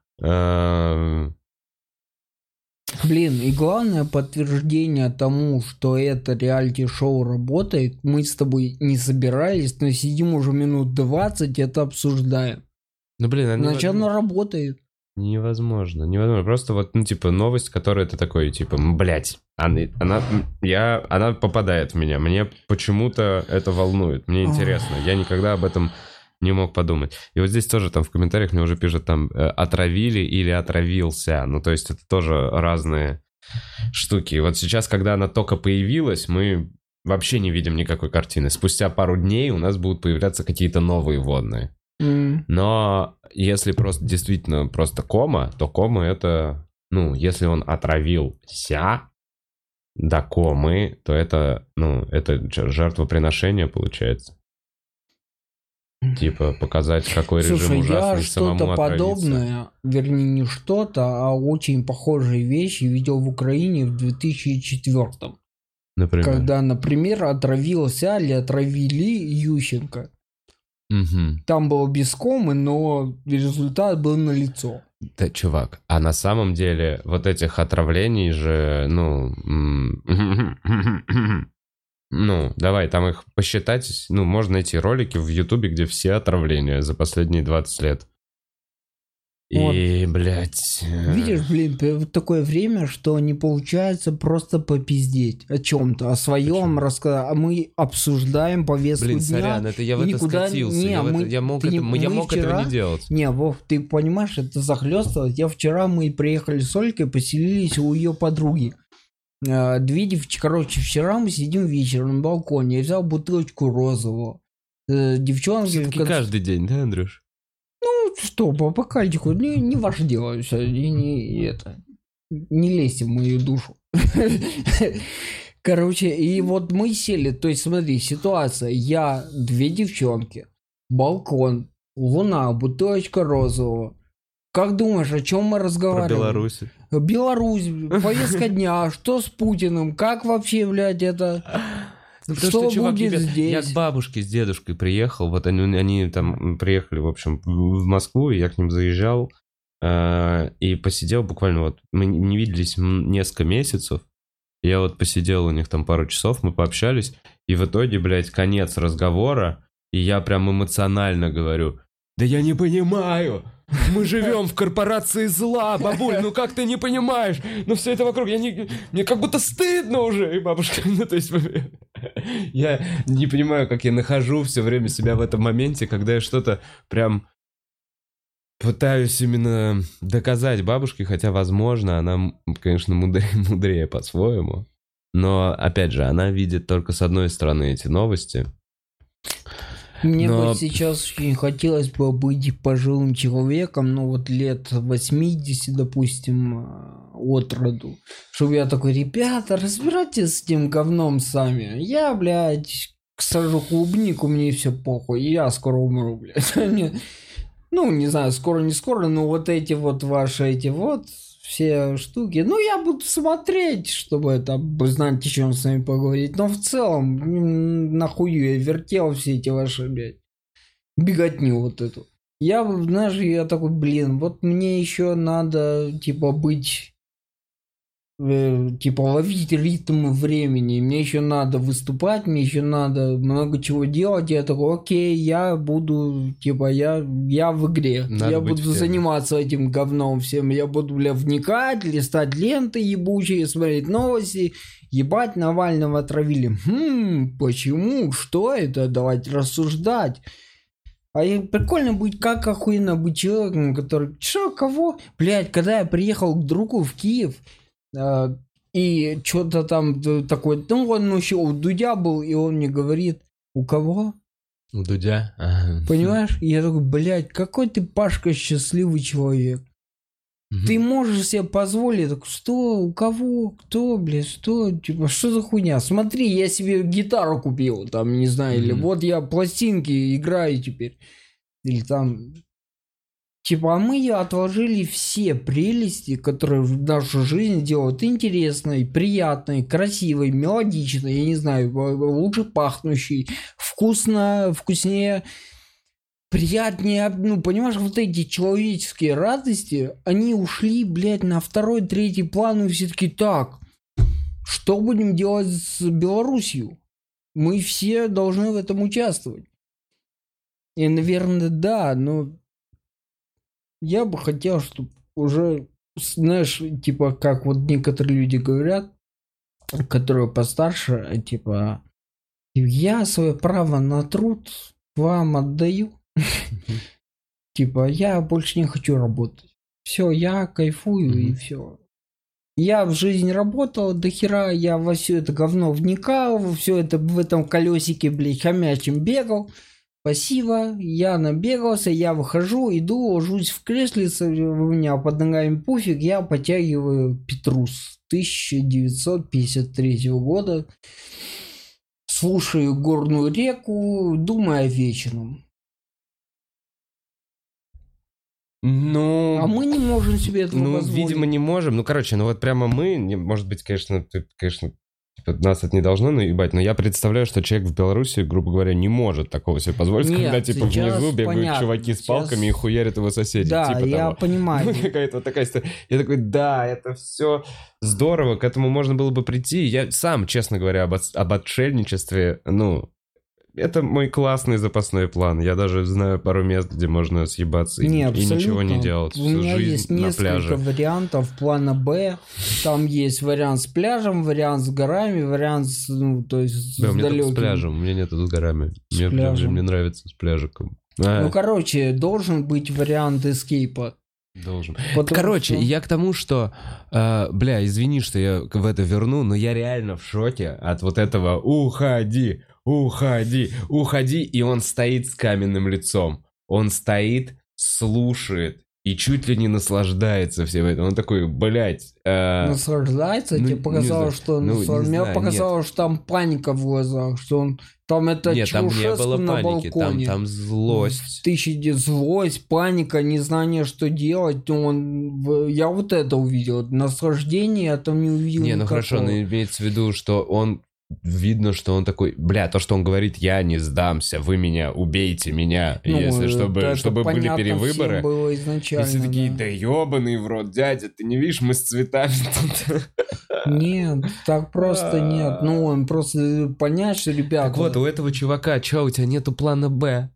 А, Блин, и главное подтверждение тому, что это реалити-шоу работает, мы с тобой не собирались, но сидим уже минут 20, это обсуждаем. Ну, блин, она Значит, оно работает. невозможно. Невозможно. Просто вот, ну, типа, новость, которая ты такой, типа, блять, она, она, я, она попадает в меня. Мне почему-то это волнует. Мне интересно. Я никогда об этом не мог подумать. И вот здесь тоже там в комментариях мне уже пишут там э, отравили или отравился. Ну, то есть это тоже разные штуки. И вот сейчас, когда она только появилась, мы вообще не видим никакой картины. Спустя пару дней у нас будут появляться какие-то новые водные. Но если просто действительно просто кома, то кома это, ну, если он отравился до комы, то это, ну, это жертвоприношение получается. Типа показать, какой режим Слушай, я ужасный самому что-то подобное, вернее не что-то, а очень похожие вещи видел в Украине в 2004 Например. когда, например, отравился или отравили Ющенко. Мгм. Там было без комы, но результат был налицо. Да, чувак, а на самом деле вот этих отравлений же, ну... Ну, давай, там их посчитать, ну, можно найти ролики в Ютубе, где все отравления за последние 20 лет. И, блядь... э, Видишь, блин, вот такое время, что не получается просто попиздеть о чем-то, о своем рассказать, а мы обсуждаем повестку Блин, дня. сорян, это я в это никуда- скатился. не, я, в это- мы- я мог, ты это, я мы мог этого вчера- не делать. Не, Вов, ты понимаешь, это захлестывает. Я вчера мы приехали с Олькой, поселились у ее подруги. Две девочки, короче, вчера мы сидим вечером на балконе. Я взял бутылочку розового. Э, Девчонки... конце- каждый день, да, Андрюш? Ну, что, по бокальчику, не, не ваше дело. Все, не, не это. Не лезьте в мою душу. Короче, и вот мы сели, то есть смотри, ситуация, я, две девчонки, балкон, Луна, бутылочка розового. Как думаешь, о чем мы Про разговариваем? Беларусь. Беларусь, повестка дня, что с Путиным, как вообще, блядь, это... Ну, потому Что чувак, будет ребят, здесь? Я к бабушке с дедушкой приехал, вот они, они там приехали, в общем, в Москву, и я к ним заезжал, э, и посидел буквально вот, мы не виделись несколько месяцев, я вот посидел у них там пару часов, мы пообщались, и в итоге, блядь, конец разговора, и я прям эмоционально говорю, да я не понимаю, мы живем в корпорации зла, бабуль, ну как ты не понимаешь? Ну все это вокруг, я не, мне как будто стыдно уже, и бабушка, ну то есть я не понимаю, как я нахожу все время себя в этом моменте, когда я что-то прям пытаюсь именно доказать бабушке, хотя, возможно, она, конечно, мудрее, мудрее по-своему. Но, опять же, она видит только с одной стороны эти новости. Мне Но- бы сейчас очень хотелось бы быть пожилым человеком, ну вот лет 80, допустим, э, от роду. Чтобы я такой, ребята, разбирайтесь с этим говном сами. Я, блядь, сажу клубнику, мне все похуй, я скоро умру, блядь. Ну, не знаю, скоро, не скоро, но вот эти вот ваши, эти вот все штуки. Ну, я буду смотреть, чтобы это, знать, о чем с вами поговорить. Но в целом, нахую я вертел все эти ваши, блядь, беготню вот эту. Я, знаешь, я такой, блин, вот мне еще надо, типа, быть типа ловить ритм времени. Мне еще надо выступать, мне еще надо много чего делать. Я такой, окей, я буду, типа, я, я в игре. Надо я буду в теме. заниматься этим говном всем. Я буду, бля, вникать, листать ленты ебучие, смотреть новости. Ебать, Навального отравили. Хм, почему? Что это? Давайте рассуждать. А прикольно быть, как охуенно быть человеком, который... Чё, кого? Блять, когда я приехал к другу в Киев, и что-то там такое... Ну, он еще у Дудя был, и он мне говорит, у кого? У Дудя? Ага. Понимаешь? И я такой, блядь, какой ты, Пашка, счастливый человек. Мгм. Ты можешь себе позволить, Я такой, что, у кого, кто, блядь, что, типа, что за хуйня? Смотри, я себе гитару купил, там, не знаю, или Мгм. вот я пластинки играю теперь. Или там... Типа, а мы отложили все прелести, которые в нашу жизнь делают интересной, приятной, красивой, мелодичной, я не знаю, лучше пахнущей, вкусно, вкуснее, приятнее, ну, понимаешь, вот эти человеческие радости, они ушли, блядь, на второй, третий план, и все таки так, что будем делать с Белоруссией? Мы все должны в этом участвовать. И, наверное, да, но я бы хотел, чтобы уже, знаешь, типа, как вот некоторые люди говорят, которые постарше, типа, я свое право на труд вам отдаю. Типа, я больше не хочу работать. Все, я кайфую и все. Я в жизни работал до хера, я во все это говно вникал, во все это в этом колесике, блядь, хомячим бегал. Спасибо, я набегался, я выхожу, иду, ложусь в креслице, у меня под ногами пуфик, я подтягиваю Петрус 1953 года, слушаю горную реку, думаю о вечном. Ну... А мы не можем себе этого Ну, позволить. видимо, не можем. Ну, короче, ну вот прямо мы, может быть, конечно, ты, конечно, нас это не должно наебать, но я представляю, что человек в Беларуси, грубо говоря, не может такого себе позволить, Нет, когда, типа, внизу бегают понятно, чуваки с сейчас- палками и хуярят его соседей. Да, типа я того. понимаю. Ну, какая-то вот такая история. Я такой, да, это все здорово, к этому можно было бы прийти. Я сам, честно говоря, об, от- об отшельничестве, ну, это мой классный запасной план. Я даже знаю пару мест, где можно съебаться и, Не, и ничего не абсолютно. делать. У Всю меня жизнь есть на несколько пляже. вариантов плана Б. Там есть вариант с пляжем, вариант с горами, вариант с, ну, то есть Да, у с меня только с далеким. пляжем, у меня нету с горами. С мне, мне- пляжем. мне нравится с пляжиком. А, Ну, короче, должен быть вариант эскейпа. должен. Потому Короче, что- я к тому, что, э, бля, извини, что я в это верну, но я реально в шоке от вот этого «Уходи, уходи, уходи», и он стоит с каменным лицом. Он стоит, слушает и чуть ли не наслаждается всем этим. Он такой, блядь... э, Наслаждается, ну, тебе показалось, что он Ну, наслаждается. Мне знаю, показалось, что там паника в глазах, что он там это Нет, там не было на паники, там, балконе. там злость. Тысячи злость, паника, незнание, что делать. Ну, Он, я вот это увидел. Наслаждение я там не увидел. Не, ну хорошо, никакого. но имеется в виду, что он видно, что он такой, бля, то, что он говорит, я не сдамся, вы меня убейте меня, Ну, если чтобы, это чтобы были перевыборы. всем было И изначально. все такие, да. да ебаный в рот, дядя, ты не видишь, мы с цветами тут. Нет, так просто нет. Ну, он просто понять, что, ребята... Так вот, у этого чувака, чё, у тебя нету плана Б?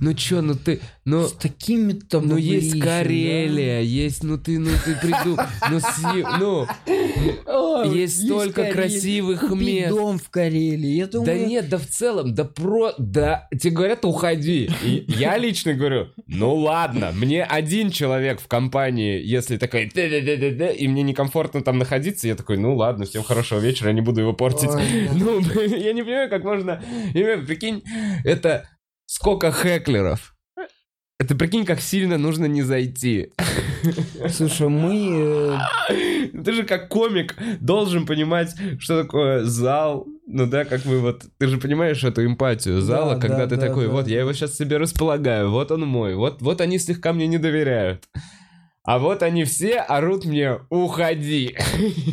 Ну чё, ну ты, ну... С такими-то Ну есть Карелия, есть, ну ты, ну ты приду, ну, си- ну да? О, есть столько Карелия. красивых Купи мест. дом в Карелии. Я Да думаю, нет, да в целом, да про, да, тебе говорят, уходи. И я лично говорю, ну ладно, мне один человек в компании, если такой, и мне некомфортно там находиться, я такой, ну ладно, всем хорошего вечера, я не буду его портить. Ой, да. Ну, я не понимаю, как можно, прикинь, это сколько хэклеров. Это прикинь, как сильно нужно не зайти. Слушай, мы... э, Ты же как комик должен понимать, что такое зал. Ну да, как мы вот... Ты же понимаешь эту эмпатию зала, Да, когда да, ты да, такой, да, вот, я его сейчас себе располагаю, вот он мой, вот, вот они слегка мне не доверяют. А вот они все орут мне «Уходи!»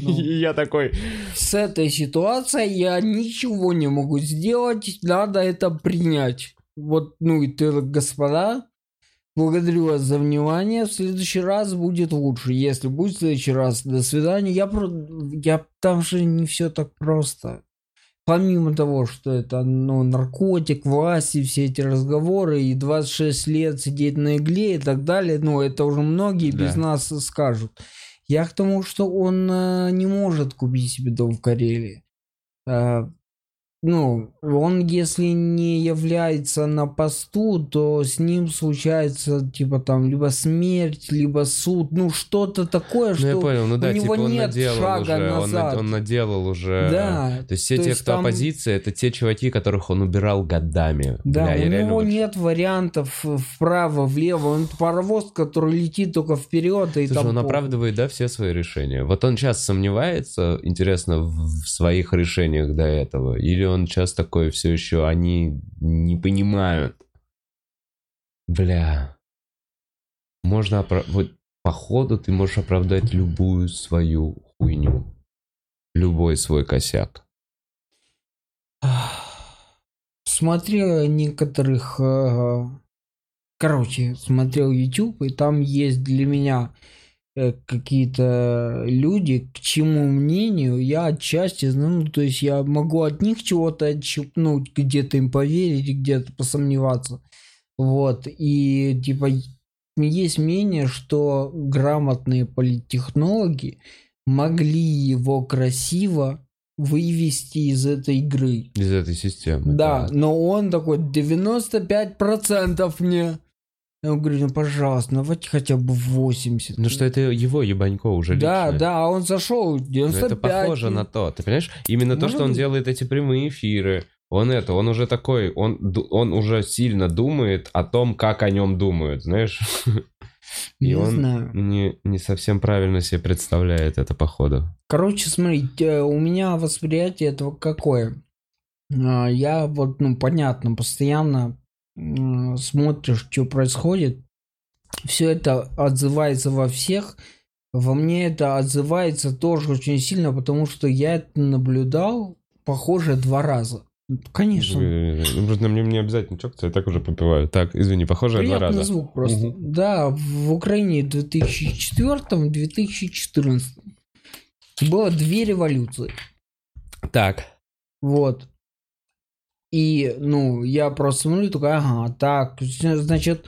Ну. И я такой, с этой ситуацией я ничего не могу сделать, надо это принять. Вот, ну и ты, господа, благодарю вас за внимание, в следующий раз будет лучше. Если будет в следующий раз, до свидания. Я, про... я там же не все так просто. Помимо того, что это ну, наркотик, власть и все эти разговоры, и 26 лет сидеть на игле и так далее, ну, это уже многие Да. без нас скажут. Я к тому, что он э, не может купить себе дом в Карелии. Э, ну, он, если не является на посту, то с ним случается, типа, там, либо смерть, либо суд, ну, что-то такое, ну что... я понял, ну да, у него типа он нет наделал шага уже, он, назад. на- он наделал уже... Да, То есть все то те, есть кто там- оппозиция, это те чуваки, которых он убирал годами. Да, Бля, у него вот- нет вариантов вправо, влево. Он паровоз, который летит только вперед, и Слушай, там он оправдывает, да, все свои решения. Вот он сейчас сомневается, интересно, в своих решениях до этого, или он сейчас такой все еще, они не понимают. Бля. Можно опра- вот походу ты можешь оправдать любую свою хуйню. Любой свой косяк. Смотрел некоторых... э, Короче, смотрел YouTube, и там есть для меня какие-то люди, к чему мнению я отчасти, ну, то есть я могу от них чего-то отщипнуть, где-то им поверить, где-то посомневаться. Вот, и типа есть мнение, что грамотные политтехнологи могли его красиво вывести из этой игры. Из этой системы. Да, но он такой 95% мне. Я говорю, ну пожалуйста, ну давайте хотя бы 80. Ну что это его ебанько уже Да, личное. да, а он зашел Ну, 95. это похоже на то. Ты понимаешь? Именно то, Может что он делает эти прямые эфиры. Он это, он уже такой, он, он уже сильно думает о том, как о нем думают, знаешь? И Не он знаю. Не, не совсем правильно себе представляет это, походу. Короче, смотри, э, у меня восприятие этого какое. А, Я вот, ну, понятно, постоянно смотришь, что происходит. Все это отзывается во всех. Во мне это отзывается тоже очень сильно, потому что я это наблюдал, похоже, два раза. Конечно. Ну, Просто мне не обязательно чокаться, я так уже попиваю. Так, извини, похоже, два раза. звук просто. Мгм. Да, в Украине в 2004-2014 было две революции. Так. Вот. И, ну, я просто смотрю, такой, ага, так, значит,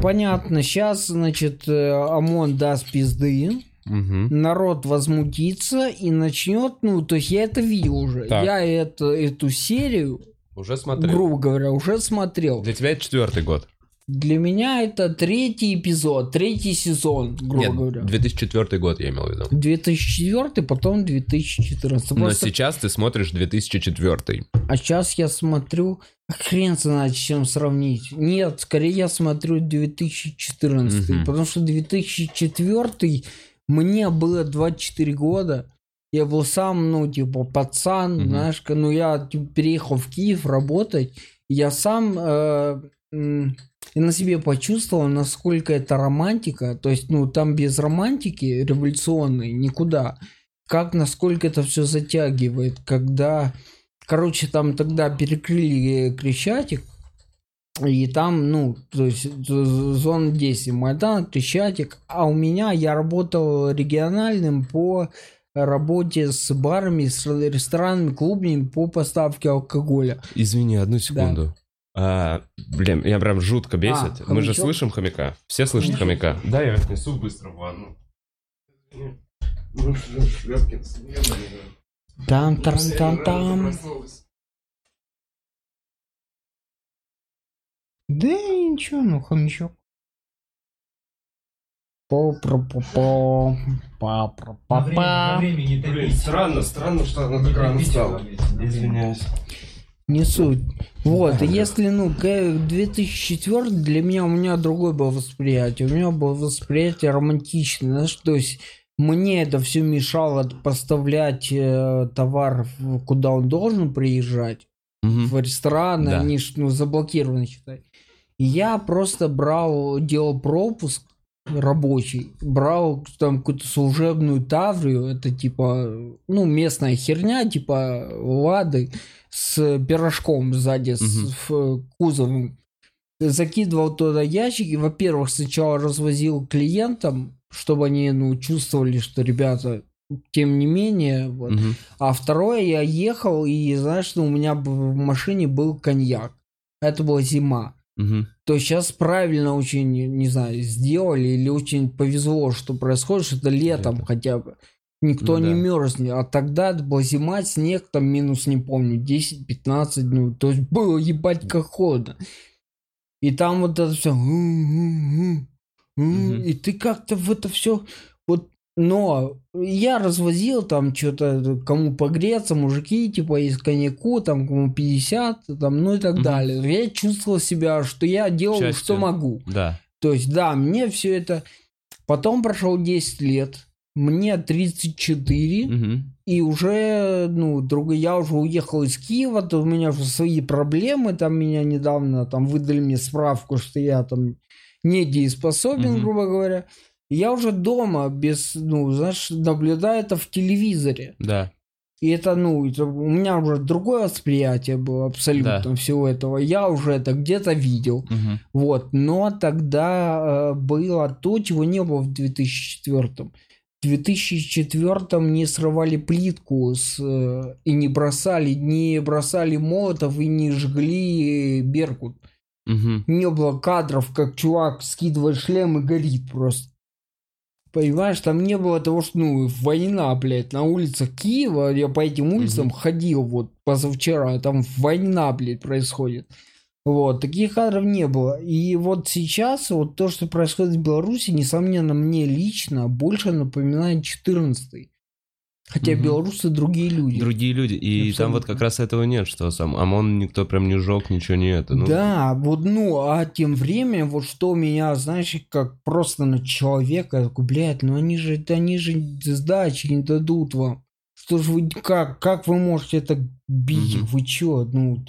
понятно, сейчас, значит, э, ОМОН даст пизды, Мгм. народ возмутится и начнет, ну, то есть я это видел уже. Так. Я это, эту серию, Уже смотрел. грубо говоря, уже смотрел. Для тебя это четвертый год. Для меня это третий эпизод, третий сезон, грубо Нет, говоря. 2004 год я имел в виду. 2004, потом 2014. Но Просто- сейчас ты смотришь 2004. А сейчас я смотрю, а хрен знает, с чем сравнить. Нет, скорее я смотрю 2014, Мгм. потому что 2004 мне было 24 года. Я был сам, ну, типа, пацан, Мгм. знаешь, ну, я типа, переехал в Киев работать. Я сам э, и на себе почувствовал, насколько это романтика. То есть, ну, там без романтики революционной никуда. Как, насколько это все затягивает, когда... Короче, там тогда перекрыли Крещатик, и там, ну, то есть з- з- зона 10, Майдан, Крещатик, а у меня, я работал региональным по работе с барами, с ресторанами, клубами по поставке алкоголя. Извини, одну секунду. А, блин, меня прям жутко бесит. А, Мы же слышим хомяка. Все слышат хомяка. Да, я отнесу быстро в ванну. Ну, там там там там Да ничего, ну хомячок. по про по по па про па па Блин, странно, странно, что она так рано встала. Извиняюсь. Не суть. Вот, и если, ну, к- 2004 для меня, у меня другое было восприятие. У меня было восприятие романтичное, знаешь, то есть мне это все мешало поставлять э, товар, куда он должен приезжать, Мгм. в рестораны, Да. они ну, заблокированы, считай. И я просто брал, делал пропуск рабочий, брал там какую-то служебную таврию, это типа, ну, местная херня, типа лады с пирожком сзади, с Мгм. в- кузовом. Закидывал туда ящики, во-первых, сначала развозил клиентам, чтобы они, ну, чувствовали, что ребята, тем не менее, вот, Мгм. а второе, я ехал, и знаешь, ну, у меня в машине был коньяк. Это была зима. Мгм. То сейчас правильно очень, не знаю, сделали или очень повезло, что происходит, что это летом Лето. хотя бы. Никто Ну не да. мерзнет. А тогда была зима, снег там минус, не помню, 10-15, ну, то есть было ебать как холодно. И там вот это все. И ты как-то в это все вот но я развозил там что-то, кому погреться, мужики, типа, из коньяку, там, кому 50, там, ну и так далее. Я чувствовал себя, что я делал, что могу. Да. То есть, да, мне все это... Потом прошло 10 лет, мне 34, Мгм. и уже, ну, друг, я уже уехал из Киева, то у меня уже свои проблемы, там меня недавно, там, выдали мне справку, что я там недееспособен, Мгм. грубо говоря. Я уже дома, без, ну, знаешь, наблюдаю это в телевизоре. Да. И это, ну, это у меня уже другое восприятие было абсолютно Да. всего этого. Я уже это где-то видел. Мгм. Вот, но тогда э, было то, чего не было в 2004. В 2004 не срывали плитку с, э, и не бросали, не бросали молотов и не жгли Беркут. Мгм. Не было кадров, как чувак скидывает шлем и горит просто. Понимаешь, там не было того, что, ну, война, блядь, на улицах Киева, я по этим улицам ходил вот позавчера, там война, блядь, происходит. Вот, таких кадров не было. И вот сейчас вот то, что происходит в Беларуси, несомненно, мне лично больше напоминает 14 Хотя Мгм. белорусы другие люди. Другие люди. И там вот Абсолютно. как раз этого нет, что сам ОМОН никто прям не жег, ничего не это. Ну, Да, вот, ну, а тем временем, вот что меня, знаешь, как просто на человека, такой, блядь, ну они же, да они же сдачи не дадут вам. Что же вы, как, как вы можете это бить? Мгм. Вы чё, ну,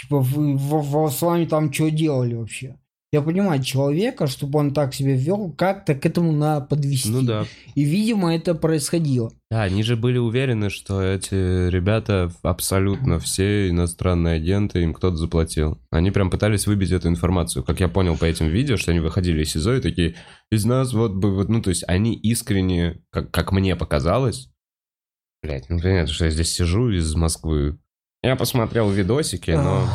типа, вы, с вами там что делали вообще? Я понимаю человека, чтобы он так себя вел, как-то к этому надо подвести. ну да. И, видимо, это происходило. Да, они же были уверены, что эти ребята абсолютно все иностранные агенты, им кто-то заплатил. Они прям пытались выбить эту информацию. Как я понял по этим видео, что они выходили из СИЗО и такие, из нас вот бы, вот, ну, то есть они искренне, как, как мне показалось, блядь, ну, понятно, что я здесь сижу из Москвы. Я посмотрел видосики, но...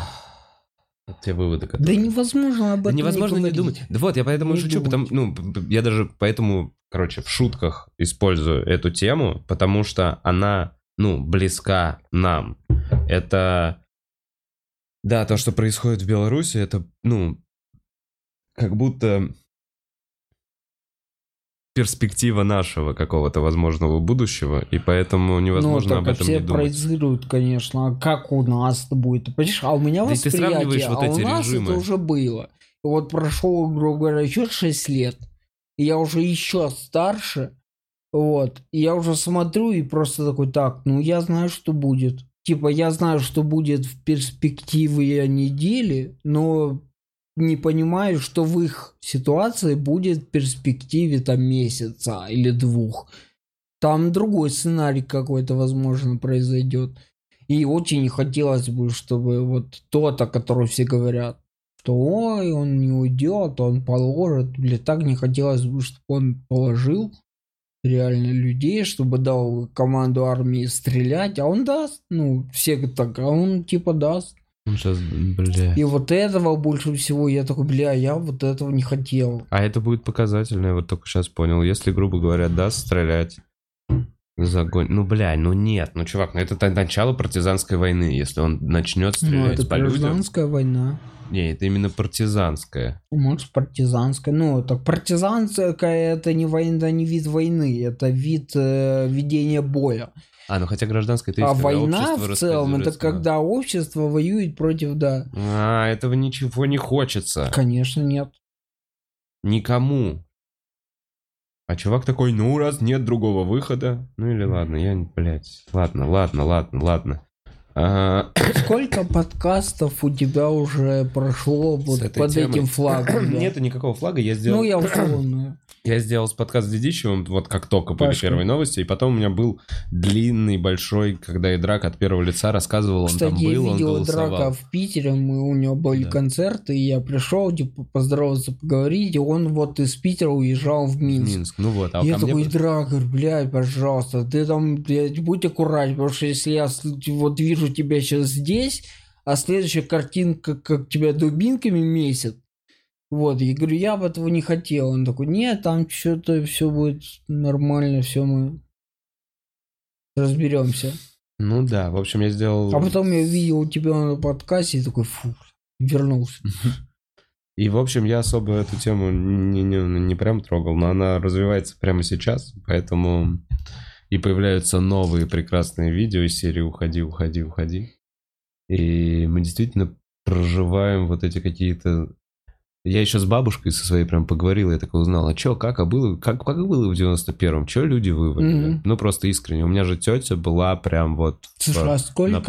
Те выводы, Да которые... невозможно об Да этом невозможно не, говорить. думать. Да вот, я поэтому и Не шучу, потому, ну, я даже поэтому, короче, в шутках использую эту тему, потому что она, ну, близка нам. Это, да, то, что происходит в Беларуси, это, ну, как будто перспектива нашего какого-то возможного будущего, и поэтому невозможно ну, об а этом все не думать. проецируют, конечно, а как у нас это будет. Понимаешь, а у меня сравниваешь восприятие, вот а у нас режимы. это уже было. И вот прошло, грубо говоря, еще 6 лет, и я уже еще старше, вот, и я уже смотрю и просто такой, так, ну я знаю, что будет. Типа, я знаю, что будет в перспективе недели, но не понимаю, что в их ситуации будет в перспективе там месяца или двух. Там другой сценарий какой-то, возможно, произойдет. И очень не хотелось бы, чтобы вот тот, о котором все говорят, что ой, он не уйдет, он положит. Блин, так не хотелось бы, чтобы он положил реально людей, чтобы дал команду армии стрелять, а он даст. Ну, все так, а он типа даст. Сейчас, бля. И вот этого больше всего я такой, бля, я вот этого не хотел. А это будет показательно, я вот только сейчас понял. Если, грубо говоря, даст стрелять за огонь. Ну, бля, ну нет, ну, чувак, ну это начало партизанской войны. Если он начнет Ну, стрелять это по людям... гражданская война. Не, это именно партизанская. Может, партизанская. Ну, так партизанская это не война, не вид войны, это вид э, ведения боя. А, ну хотя гражданская это а война в целом это когда общество воюет против, да. А, этого ничего не хочется. Конечно, нет. Никому. А чувак такой, ну, раз нет другого выхода. Ну или ладно, я, блядь. Ладно, ладно, ладно, ладно. А, Сколько подкастов у тебя уже прошло вот под темой? этим флагом? да? Нету никакого флага, я сделал... Ну, я условно. Я сделал подкаст с Дедищевым, вот как только были Пашка. первые новости, и потом у меня был длинный, большой, когда и драк от первого лица рассказывал, он Кстати, там я был, он видел голосовал. драка в Питере, мы, у него были Да. концерты, и я пришел, типа, поздороваться, поговорить, и он вот из Питера уезжал в Минск. Минск. Ну вот, а я ко мне... такой, драк, говорю, блядь, пожалуйста, ты там, блядь, будь аккуратен, потому что если я вот вижу тебя сейчас здесь, а следующая картинка, как тебя дубинками месят, вот, я говорю, я бы этого не хотел. Он такой, нет, там что-то все будет нормально, все мы разберемся. Ну да, в общем, я сделал... А потом я увидел у тебя на подкасте и такой, фу, вернулся. И, в общем, я особо эту тему не, не, не прям трогал, но она развивается прямо сейчас, поэтому и появляются новые прекрасные видео из серии «Уходи, уходи, уходи». И мы действительно проживаем вот эти какие-то... Я еще с бабушкой со своей прям поговорил, я такой узнал, а чё, как, а было, как, как было в 91-м, чё люди вывалили? Мгм. Ну, просто искренне. У меня же тетя была прям вот... в- Слушай, а сколько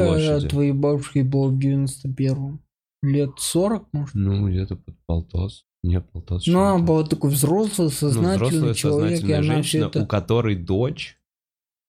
твоей бабушке было в 91-м? Лет 40, может? Ну, где-то под полтос. Не, полтос. Ну, она была такой взрослый, Ну, сознательный взрослая, человек, сознательная женщина, это... у которой дочь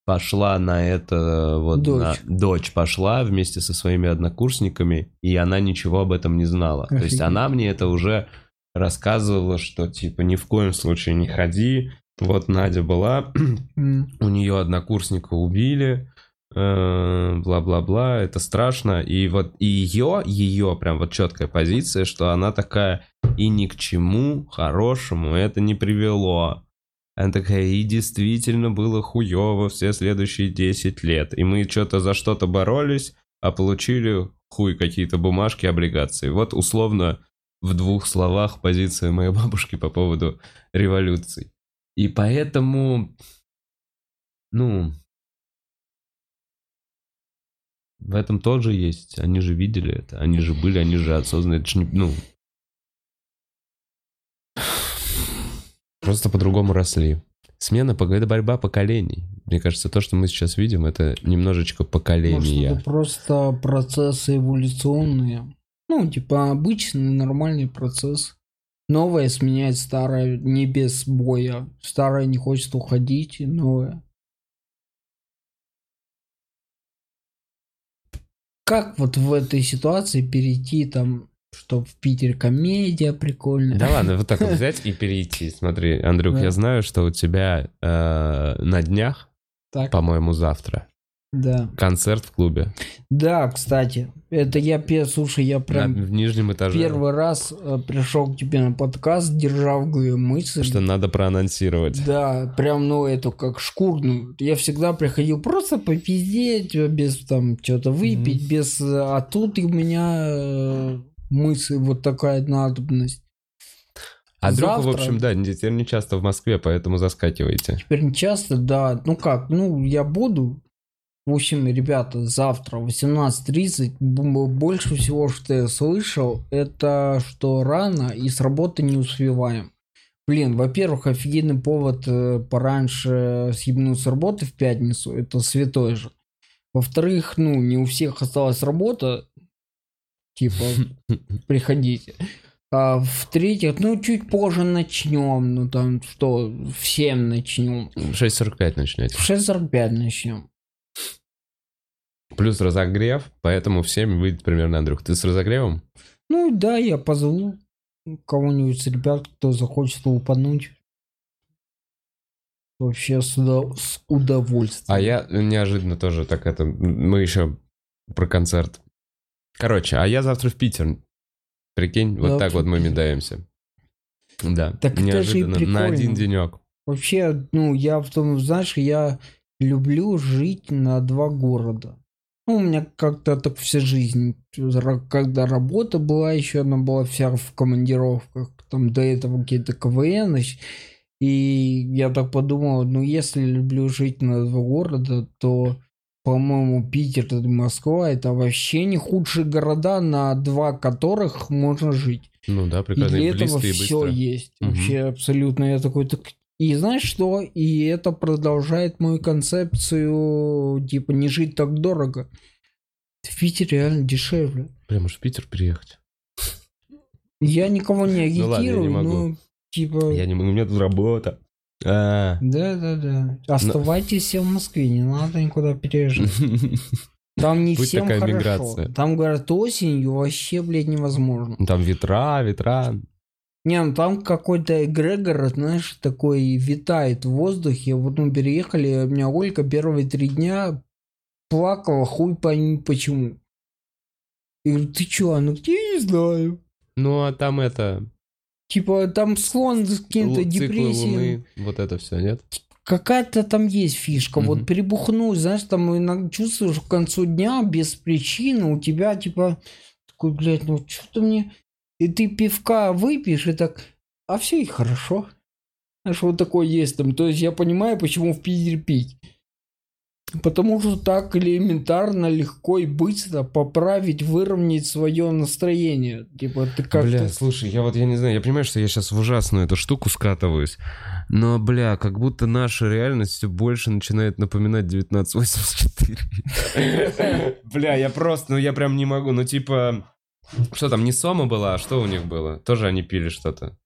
пошла на это вот Дочь. на- дочь пошла вместе со своими однокурсниками и она ничего об этом не знала то есть Офигеть. она мне это уже рассказывала что типа ни в коем случае не ходи вот Надя была у нее однокурсника убили э, бла-бла-бла, это страшно. И вот и ее, ее прям вот четкая позиция, что она такая, и ни к чему хорошему это не привело. Она такая, и действительно было хуево все следующие 10 лет. И мы что-то за что-то боролись, а получили хуй какие-то бумажки, облигации. Вот условно в двух словах позиция моей бабушки по поводу революций. И поэтому, ну, в этом тоже есть. Они же видели это, они же были, они же осознанно. Это ну, просто по-другому росли. Смена, это борьба поколений. Мне кажется, то, что мы сейчас видим, это немножечко Может, поколения. это просто процессы эволюционные. Ну, типа обычный нормальный процесс. Новое сменяет старое не без боя. Старое не хочет уходить, и новое. Как вот в этой ситуации перейти там, что в Питере комедия прикольная? Да ладно, вот так вот взять и перейти. Смотри, Андрюх, Да. я знаю, что у тебя э, на днях, Так, по-моему, завтра, да. концерт в клубе. Да, кстати, это я, слушай, я прям На- в нижнем этаже. первый раз э, пришел к тебе на подкаст, держа в голове мысль. Что надо проанонсировать. Да, прям, ну, эту, как шкурную. Я всегда приходил просто попиздеть, без там что-то выпить, без... э, А тут у меня мысль, вот такая надобность. В Завтра- общем, да, теперь не часто в Москве, поэтому заскакивайте. Теперь не часто, да. Ну как, ну я буду. В общем, ребята, завтра 18.30 б- больше всего, что я слышал, это что рано и с работы не успеваем. Блин, во-первых, офигенный повод э, пораньше съебнуть с работы в пятницу, это святой же. Во-вторых, ну, не у всех осталась работа, типа, приходите. А в-третьих, ну, чуть позже начнем, ну, там, что, в 7 начнем. В 6.45 начнете. В 6.45 начнем. Плюс разогрев, поэтому в 7 выйдет примерно Андрюх. Ты с разогревом? Ну, да, я позову кого-нибудь с ребят, кто захочет упануть. Вообще с, удов- с удовольствием. А я неожиданно тоже так это... Мы еще про концерт. Короче, а я завтра в Питер. Прикинь, вот Завтра так вот мы медаемся. Да, Так это же и неожиданно, на один денек. Вообще, ну, я в том, знаешь, я люблю жить на два города. Ну, у меня как-то так вся жизнь. Когда работа была, еще она была вся в командировках. Там до этого какие-то КВН. И я так подумал, ну, если люблю жить на два города, то, по-моему, Питер и Москва это вообще не худшие города, на два которых можно жить. Ну да, прикольно, и для этого и все быстро. есть. Мгм. Вообще абсолютно. Я такой, так... И знаешь что? И это продолжает мою концепцию, типа, не жить так дорого. В Питере реально дешевле. Прям уж в Питер приехать. Я никого не Ну ладно, я не агитирую, могу. но, типа... Я не могу, у меня тут работа. А. Да-да-да. Оставайтесь все в Москве, не надо никуда переезжать. Там не Будь всем такая хорошо. миграция. Там, говорят, осенью вообще, блядь, невозможно. Там ветра, ветра. Не, ну там какой-то эгрегор, знаешь, такой витает в воздухе. Вот мы переехали, у меня Ольга первые три дня плакала, хуй пойми почему. Я говорю, ты чё? Она говорит, я не знаю. Ну, а там это... Типа там склон к каким-то лу- циклы депрессиям. Вот это все, нет? Какая-то там есть фишка. Мгм. Вот перебухнуть, знаешь, там иногда чувствуешь к концу дня без причины у тебя типа такой, блядь, ну что-то мне... И ты пивка выпьешь и так, а все и хорошо. Знаешь, вот такое есть там. То есть я понимаю, почему в Питере пить. Потому что так элементарно, легко и быстро поправить, выровнять свое настроение. Типа ты как-то... Бля, слушай, я вот, я не знаю, я понимаю, что я сейчас в ужасную эту штуку скатываюсь, но, бля, как будто наша реальность все больше начинает напоминать 1984. Бля, я просто, ну я прям не могу, ну типа, что там, не Сома была, а что у них было? Тоже они пили что-то.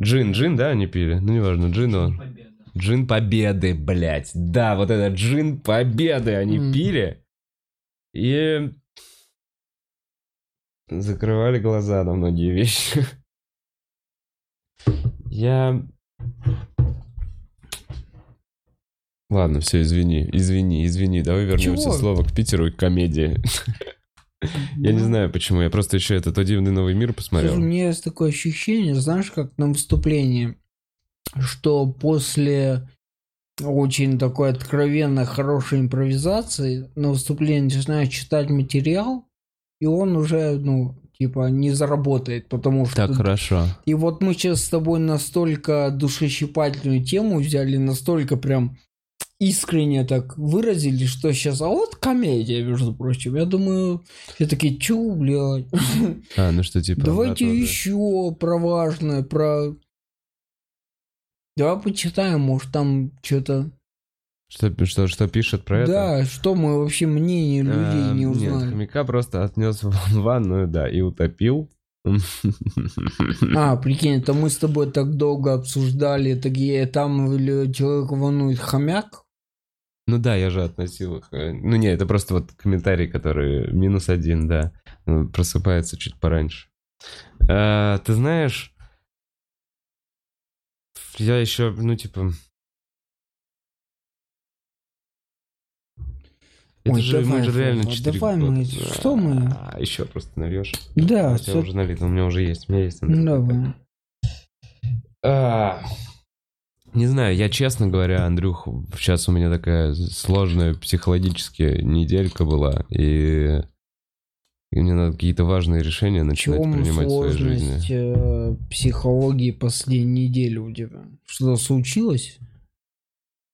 Джин, джин, да, они пили? Ну, неважно, джин, но... Джин Победы, блядь. Да, вот это джин Победы они Мгм. пили. И закрывали глаза на многие вещи. Я... Ладно, все, извини, извини, извини. Давай вернемся Чего? снова к Питеру и к комедии. Я не знаю почему, я просто еще этот «О дивный новый мир» Слушай, у посмотрел. меня есть такое ощущение, знаешь, как на выступлении, что после очень такой откровенно хорошей импровизации на выступлении начинаешь читать материал, и он уже, ну, типа, не заработает, потому что... Так хорошо. И вот мы сейчас с тобой настолько душещипательную тему взяли, настолько прям искренне так выразили, что сейчас, а вот комедия, между прочим. Я думаю, все такие, чё, блядь? А, ну что, типа... Давайте да, еще про важное, про... Давай почитаем, может там что-то... Что, что, что пишет про это? Да, что мы вообще мнение людей Эм, не Нет, узнали. хомяка просто отнес в ванную, да, и утопил. А, прикинь, это мы с тобой так долго обсуждали, такие там человек волнует хомяк. Ну да, я же относил их. э, Ну не, это просто вот комментарий, который минус один, да. Он Просыпается чуть пораньше. А, Ты знаешь, я еще, ну типа... Это Ой, же, давай, мы же реально Вова, 4 давай мы- что мы? А, еще просто нальешь. Да, тебя всё- уже налито, у меня уже есть, у меня есть. Андрей. давай. А, Не знаю, я честно говоря, Андрюх, сейчас у меня такая сложная психологически неделька была, и И мне надо какие-то важные решения начинать чем принимать в своей жизни. э, психологии последней недели у тебя? Что-то случилось?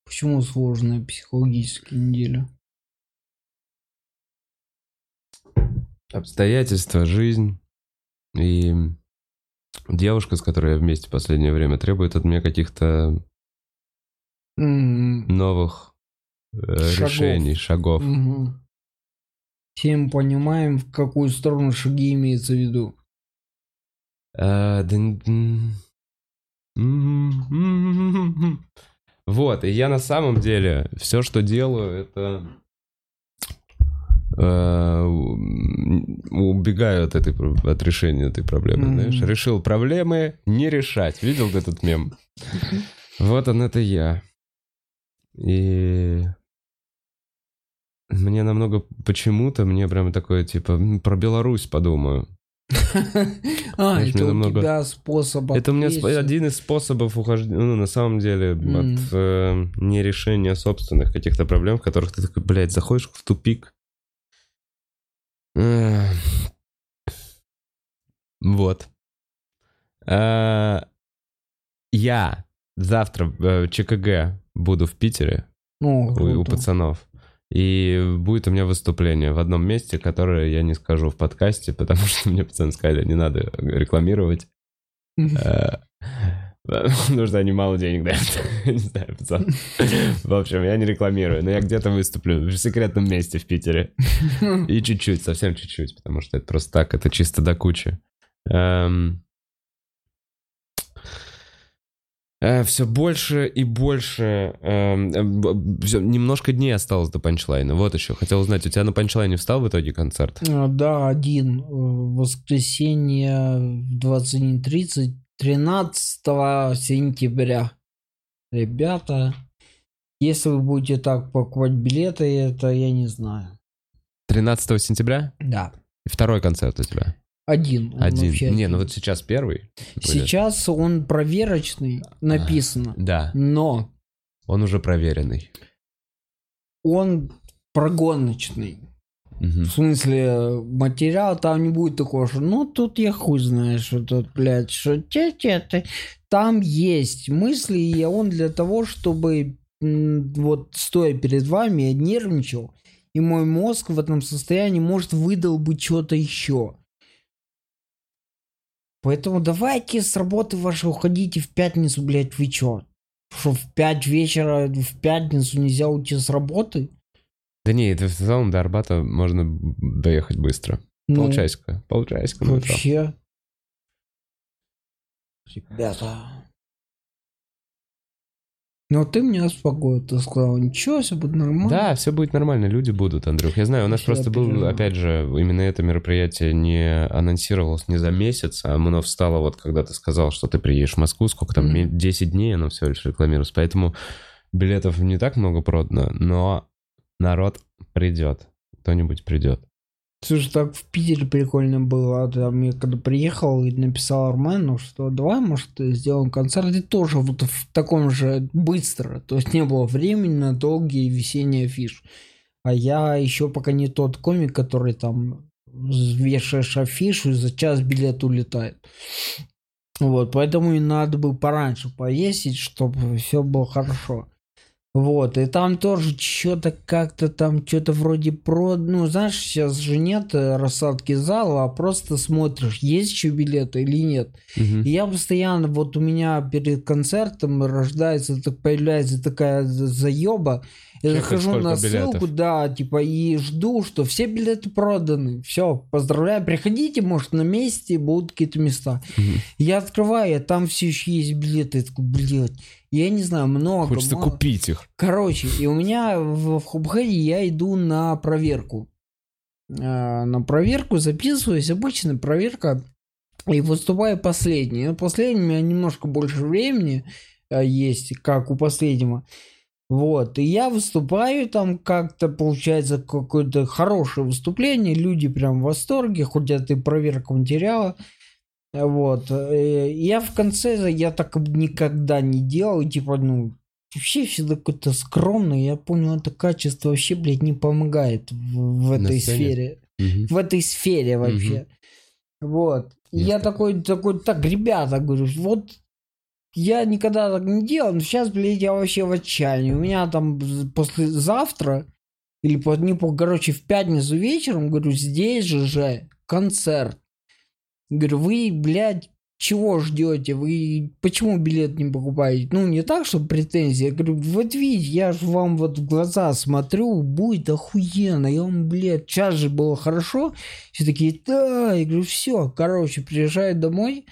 Почему сложная психологическая неделя? Обстоятельства, жизнь и девушка, с которой я вместе в последнее время, требует от меня каких-то М, новых э, Шагов. решений, шагов. мгм. Всем понимаем, в какую сторону шаги имеется в виду. М, Вот, и я на самом деле все, что делаю, это э, убегаю от этой от решения этой проблемы, Мгм. знаешь. Решил проблемы не решать. Видел этот мем? Вот он, это я. И мне намного почему-то мне прям такое типа про Беларусь подумаю. А, это у тебя способ Это у меня один из способов ухождения, ну, на самом деле, от э, нерешения собственных каких-то проблем, в которых ты такой, блядь, заходишь в тупик. Вот. А, Я завтра в ЧКГ буду в Питере у, пацанов. И будет у меня выступление в одном месте, которое я не скажу в подкасте, потому что мне пацаны сказали, не надо рекламировать. Э, Потому что они мало денег дают. Не знаю, пацан. В общем, я не рекламирую, но я где-то выступлю в секретном месте в Питере. И чуть-чуть, совсем чуть-чуть, потому что это просто так, это чисто до кучи. Все больше и больше... эм, э, всё, немножко дней осталось до панчлайна. Вот еще. Хотел узнать, у тебя на панчлайне встал в итоге концерт? А, Да, один. э, Воскресенье в 21.30, 13 сентября. Ребята, если вы будете так покупать билеты, это я не знаю. 13 сентября? Да. И второй концерт у тебя? Один. он Один. вообще Не, ну вот сейчас первый. будет. Сейчас он проверочный, написано. Да, Но он уже проверенный. он прогоночный. Мгм. В смысле, материал там не будет такого, что ну тут я хуй знаю, что тут, блядь, что те те ты Там есть мысли, и он для того, чтобы вот стоя перед вами, я нервничал, и мой мозг в этом состоянии может выдал бы что-то еще. Поэтому давайте с работы вашей уходите в пятницу, блядь, вы чё? Что в 5 вечера в пятницу нельзя уйти с работы? Да не, это в целом до Арбата можно доехать быстро. Ну, Полчасика. Полчасика. Вообще. Ребята. Ну ты меня успокоил, ты сказал, ничего, все будет нормально. Да, все будет нормально, люди будут, Андрюх. Я знаю, у нас Я просто был, переживаю. опять же, именно это мероприятие не анонсировалось не за месяц, а оно встало вот, когда ты сказал, что ты приедешь в Москву, сколько там, ме- 10 дней оно все лишь рекламировалось. Поэтому билетов не так много продано, но народ придет. Кто-нибудь придет. Слушай, так в Питере прикольно было. Там я когда приехал и написал Армену, что давай, может, сделаем концерт. И тоже вот в таком же быстро. То есть не было времени на долгие весенние афиш. А я еще пока не тот комик, который там вешаешь афишу и за час билет улетает. Вот, поэтому и надо бы пораньше повесить, чтобы все было хорошо. Вот, и там тоже что-то как-то там, что-то вроде про... Ну, знаешь, сейчас же нет э, рассадки зала, а просто смотришь, есть еще билеты или нет. Мгм. И я постоянно, вот у меня перед концертом рождается, так появляется такая за- заеба. Я Чекать, захожу на билетов. ссылку, да, типа, и жду, что все билеты проданы. Все, поздравляю, приходите, может, на месте будут какие-то места. Я открываю, а там все еще есть билеты. Я такой, блядь, я не знаю, много. Хочется мало. купить их. Короче, и у меня в, в я иду на проверку. А, на проверку записываюсь, обычная проверка, и выступаю последний. Последний у меня немножко больше времени а, есть, как у последнего. Вот, и я выступаю там как-то, получается, какое-то хорошее выступление, люди прям в восторге, хоть это и проверка материала. Вот, э, я в конце, я так никогда не делал, и типа, ну, вообще всегда какой-то скромный, я понял, это качество вообще, блядь, не помогает в, в этой сфере. Мгм. в этой сфере вообще. Вот. И Есть я такое. такой, такой, так, ребята, говорю, вот я никогда так не делал, но сейчас, блядь, я вообще в отчаянии. У меня там послезавтра, или, по, не по, короче, в пятницу вечером, говорю, здесь же же концерт. Говорю, вы, блядь, чего ждете? Вы почему билет не покупаете? Ну, не так, что претензии. Я говорю, вот видите, я же вам вот в глаза смотрю, будет охуенно. Я вам, блядь, сейчас же было хорошо. Все такие, да. Я говорю, все. Короче, приезжаю домой.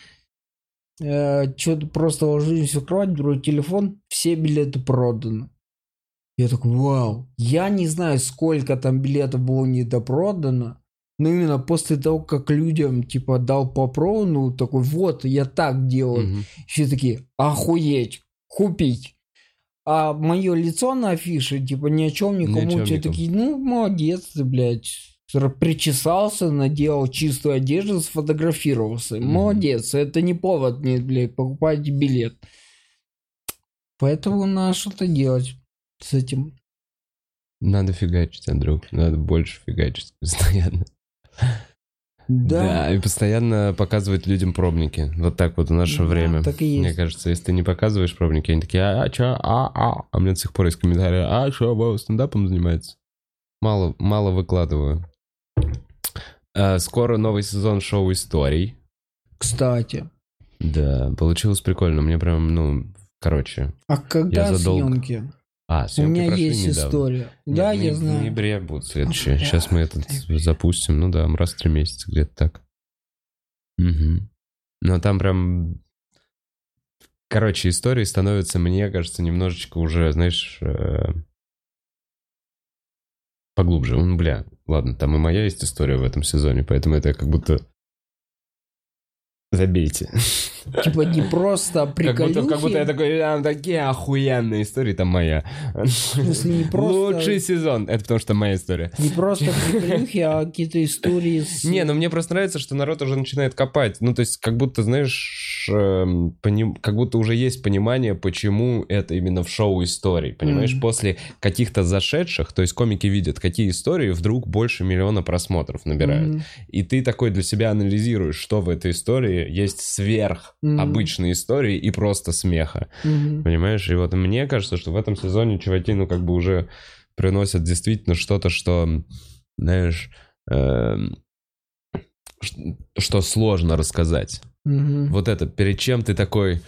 Что-то просто ложусь в кровать, беру телефон, все билеты проданы. Я такой, вау. Я не знаю, сколько там билетов было недопродано. Но именно после того, как людям, типа, дал попробовать, ну, такой, вот, я так делаю. Мгм. Все такие, охуеть, купить. А мое лицо на афише, типа, ни о чем Ни о никому. чем Все никому. такие, ну, молодец ты, блядь. Р- Причесался, надел чистую одежду, сфотографировался. Молодец. Это не повод мне, блядь, покупать билет. Поэтому надо что-то делать с этим. Надо фигачить, Андрюх. Надо больше фигачить постоянно. Да. и постоянно показывать людям пробники. Вот так вот в наше Да, время. так и есть. Мне кажется, если ты не показываешь пробники, они такие, а, чё, а, а. А мне до сих пор из комментариев, а, что, Вова стендапом занимается? Мало, мало выкладываю. А, скоро новый сезон шоу историй. Кстати. Да, получилось прикольно. Мне прям, ну, короче. А когда Я задолго. съемки? А, У съемки меня прошли есть недавно. история. Нет, да, в я ноя- В знаю. ноябре будут следующие. Сейчас мы этот запустим. Ну да, раз в три месяца где-то так. Мгм. Но там прям... Короче, истории становятся, мне кажется, немножечко уже, знаешь, э, поглубже. Ну, бля, ладно, там и моя есть история в этом сезоне, поэтому это как будто... Забейте. Типа не просто Как приколюхи. будто, как будто я такой, там такие охуенные истории, там моя. Смысле, не просто- Лучший сезон. Это потому что моя история. Не просто приколюхи, а какие-то истории с... Не, ну мне просто нравится, что народ уже начинает копать. Ну, то есть, как будто, знаешь, эм, поним- как будто уже есть понимание, почему это именно в шоу историй. Понимаешь, Мгм. после каких-то зашедших, то есть комики видят, какие истории вдруг больше миллиона просмотров набирают. Мгм. И ты такой для себя анализируешь, что в этой истории есть сверх обычной истории и просто смеха. Мгм. Понимаешь? И вот мне кажется, что в этом сезоне чуваки, ну, как бы уже приносят действительно что-то, что, знаешь, эм, что сложно рассказать. Мгм. Вот это, перед чем ты такой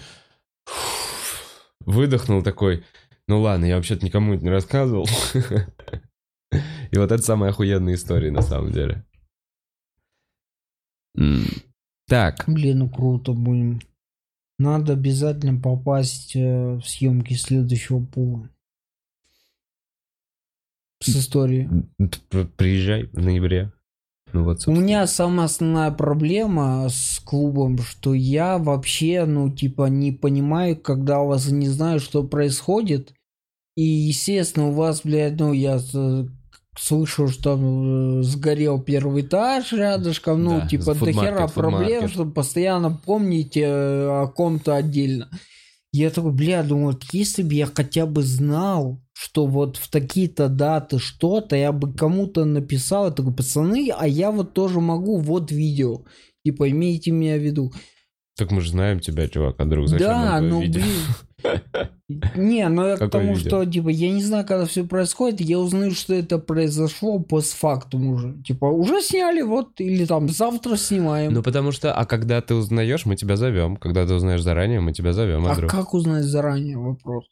выдохнул такой, ну ладно, я вообще-то никому это не рассказывал. И вот это самая охуенная история на самом деле. Так, Блин, ну круто будем. Надо обязательно попасть э, в съемки следующего пула. С историей. приезжай в ноябре. Ну вот, У меня самая основная проблема с клубом, что я вообще, ну, типа, не понимаю, когда у вас не знаю, что происходит. И, естественно, у вас, блядь, ну, я э, слышу, что там э, сгорел первый этаж рядышком, ну, Да, типа, до хера проблем, чтобы постоянно помнить э, о ком-то отдельно. Я такой, бля, думаю, вот если бы я хотя бы знал, что вот в такие-то даты что-то, я бы кому-то написал, я такой, пацаны, а я вот тоже могу, вот видео. Типа, имейте меня в виду. Так мы же знаем тебя, чувак, а друг, зачем да, ну, видео? блин. Не, ну я к тому, видео? что, типа, я не знаю, когда все происходит, я узнаю, что это произошло постфактум уже. Типа, уже сняли, вот, или там завтра снимаем. Ну, потому что, а когда ты узнаешь, мы тебя зовем. Когда ты узнаешь заранее, мы тебя зовем, а как узнать заранее вопрос?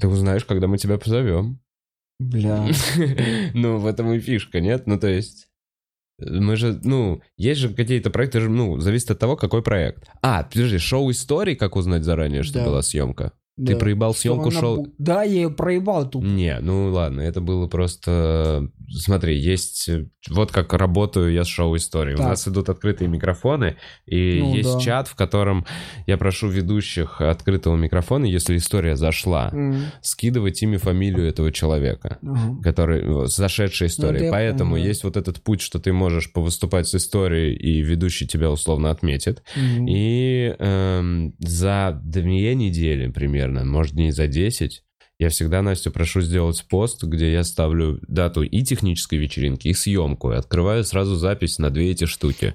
Ты узнаешь, когда мы тебя позовем. Бля. Ну, в этом и фишка, нет? Ну, то есть... Мы же, ну, есть же какие-то проекты, ну, зависит от того, какой проект. А, подожди, шоу истории, как узнать заранее, что Да. была съемка? Ты Да. проебал Что съемку она бу- Да, я ее проебал тут. Не, ну ладно, это было просто... Смотри, есть... Вот как работаю я с шоу-историей. У нас идут открытые микрофоны, и Ну есть да. чат, в котором я прошу ведущих открытого микрофона, если история зашла, М, скидывать имя, фамилию этого человека ага. который зашедшая история. Ну, Поэтому да. есть вот этот путь, что ты можешь повыступать с историей, и ведущий тебя условно отметит. Мгм. И эм, за две недели примерно, может, дней за 10, Я всегда Настю прошу сделать пост, где я ставлю дату и технической вечеринки, и съемку, и открываю сразу запись на две эти штуки.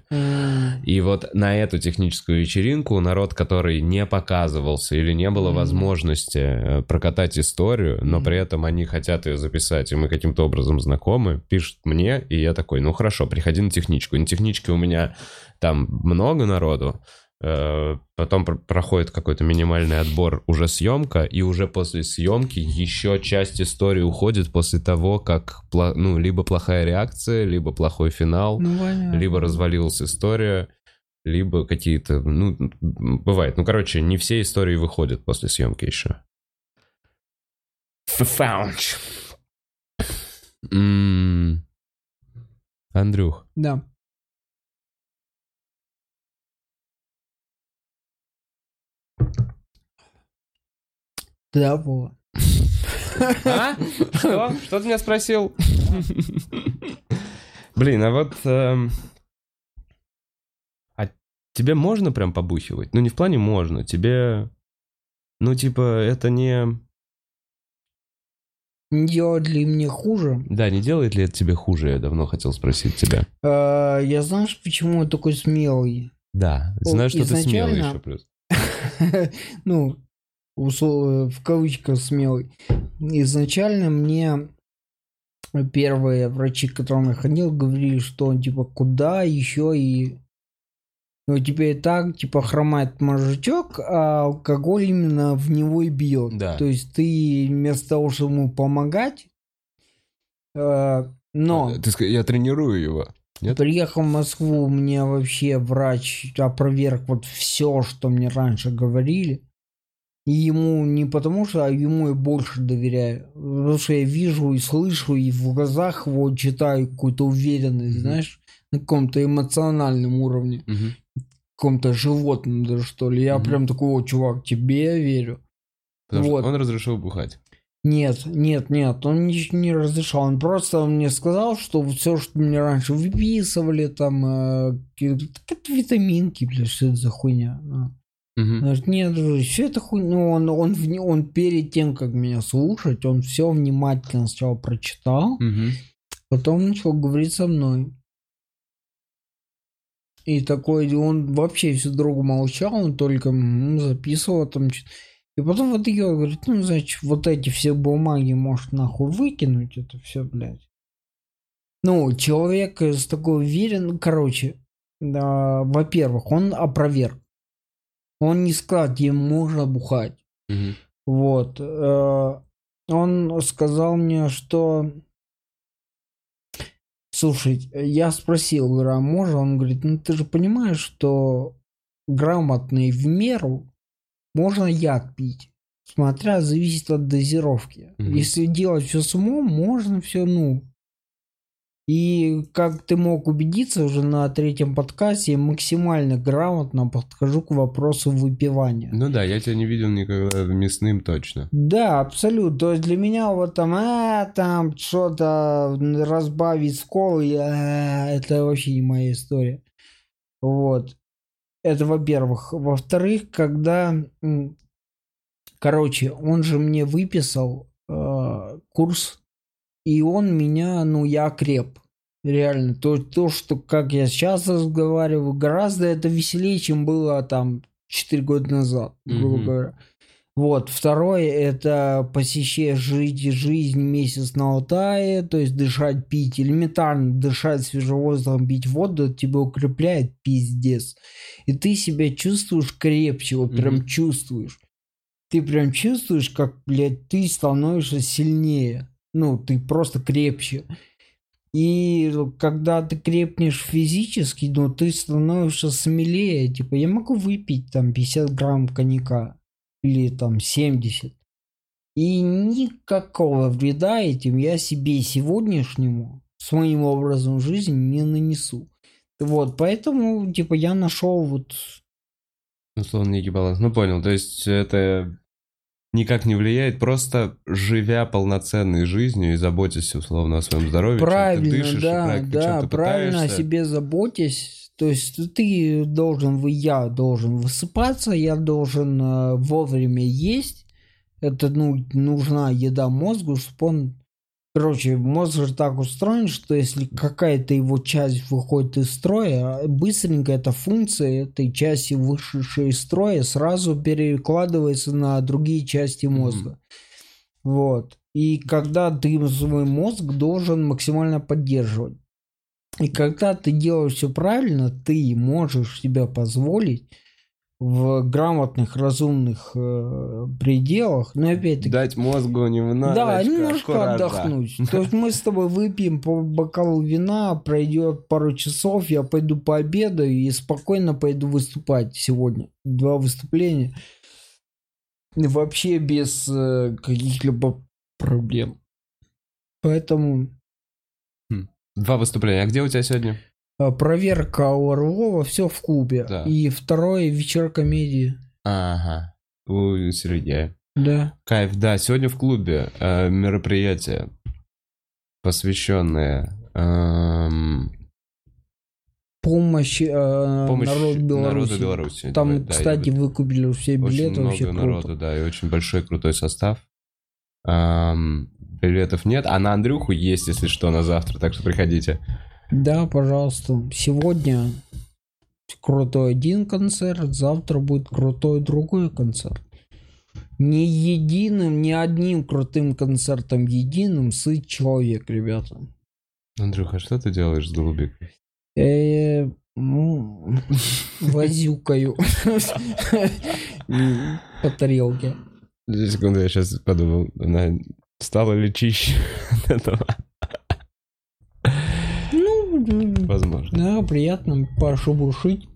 И вот на эту техническую вечеринку народ, который не показывался или не было возможности э, прокатать историю, но при этом они хотят ее записать, и мы каким-то образом знакомы, пишут мне, и я такой, ну хорошо, приходи на техничку. На техничке у меня там много народу, потом пр- проходит какой-то минимальный отбор, уже съемка, и уже после съемки еще часть истории уходит после того, как, ну, либо плохая реакция, либо плохой финал, Ну, понятно. либо развалилась история, либо какие-то, ну, бывает. Ну, короче, не все истории выходят после съемки еще. Фауч. М, Андрюх, Да. Да, Вова. А? Что? Что ты меня спросил? Блин, а вот... эм, А тебе можно прям побухивать? Ну, не в плане можно, тебе... Ну, типа, это не... Не делает ли мне хуже? Да, не делает ли это тебе хуже? Я давно хотел спросить тебя. А, я знаешь, почему я такой смелый? Да, знаю, что ты смелый еще плюс. ну, услов- в кавычках смелый. Изначально мне первые врачи, к которым я ходил, говорили, что типа куда еще и ну, тебе и так, типа, хромает мозжечок, а алкоголь именно в него и бьет. Да. То есть ты вместо того, чтобы ему помогать, э, но... Ты я тренирую его. Нет? Приехал в Москву, мне вообще врач опроверг вот все, что мне раньше говорили. И ему не потому что, а ему я больше доверяю. Потому что я вижу и слышу, и в глазах его читаю какую-то уверенность, Мгм. знаешь, на каком-то эмоциональном уровне, Мгм. каком-то животном даже, что ли. Я Мгм. прям такой, о, чувак, тебе я верю. Потому Вот. что он разрешил бухать. Нет, нет, нет, он не, не разрешал. Он просто мне сказал, что все, что мне раньше выписывали, там, э, какие-то витаминки, блядь, что это за хуйня. Он говорит, нет, все это хуйня. Ну, он, он, вне- он перед тем, как меня слушать, он все внимательно сначала прочитал, Мгм. потом начал говорить со мной. И такой, он вообще всю дорогу молчал, он только записывал там что И потом вот ее говорит, ну, значит, вот эти все бумаги может нахуй выкинуть, это все, блядь. Ну, человек с такой уверен, короче, да, во-первых, он опроверг. Он не сказал, тебе можно бухать. Мгм. Вот. э, Он сказал мне, что... Слушай, я спросил, говорю, а можно? Он говорит, ну ты же понимаешь, что грамотно и в меру можно яд пить. Смотря, зависит от дозировки. Мгм. Если делать все с умом, можно все, ну... И как ты мог убедиться уже на третьем подкасте, я максимально грамотно подхожу к вопросу выпивания. Ну да, я тебя не видел никогда мясным точно. Да, абсолютно. То есть для меня вот там, а, там что-то разбавить с колой, а, это вообще не моя история. Вот. Это во-первых. Во-вторых, когда, короче, он же мне выписал э, курс, и он меня, ну, я креп. Реально, то, то, что как я сейчас разговариваю, гораздо это веселее, чем было там 4 года назад, грубо Мгм. говоря. Вот, второе это посещать жить жизнь месяц на Алтае, то есть дышать, пить, элементарно дышать свежим воздухом, пить воду, это тебя укрепляет пиздец. И ты себя чувствуешь крепче, вот прям Мгм. чувствуешь. Ты прям чувствуешь, как, блядь, ты становишься сильнее. Ну, ты просто крепче. И когда ты крепнешь физически, ну, ты становишься смелее. Типа, я могу выпить там 50 грамм коньяка или там 70. И никакого вреда этим я себе сегодняшнему с моим образом жизни не нанесу. Вот, поэтому, типа, я нашел вот... Условно некий баланс. Ну понял, то есть это никак не влияет, просто живя полноценной жизнью и заботясь условно о своем здоровье, чем ты Правильно, дышишь, и да, про- чем да, ты правильно о пытаешься. себе заботясь. То есть ты должен, я должен высыпаться, я должен э, вовремя есть, это ну, нужна еда мозгу, чтобы он... Короче, мозг же так устроен, что если какая-то его часть выходит из строя, быстренько эта функция этой части, вышедшей из строя, сразу перекладывается на другие части мозга. Mm-hmm. Вот. И когда ты свой мозг должен максимально поддерживать. И когда ты делаешь все правильно, ты можешь себе позволить в грамотных, разумных э, пределах, но опять-таки... Дать мозгу немного Да, немножко отдохнуть. То есть мы с тобой выпьем по бокалу вина, пройдет пару часов, я пойду пообедаю и спокойно пойду выступать сегодня. Два выступления. Вообще без э, каких-либо проблем. Поэтому... Два выступления. А где у тебя сегодня? А, проверка у Орлова, все в клубе. Да. И второе вечер комедии. Ага. У Сергея. Да. Кайф, да. Сегодня в клубе э, мероприятие, посвященное эм... помощи, э, Помощь народу Беларуси. Народу Беларуси. Там, Давай, кстати, да, выкупили все билеты. Очень вообще много круто. народу, да, и очень большой крутой состав. Эм, билетов нет, а на Андрюху есть, если что, на завтра, так что приходите. Да, пожалуйста. Сегодня крутой один концерт, завтра будет крутой другой концерт. Не единым, не одним крутым концертом единым сыт человек, ребята. Андрюха, что ты делаешь с голубикой? Э, ну, возюкаю по тарелке. Секунду, я сейчас подумал, она стала ли чище от этого? Возможно. Да, приятно пошебуршить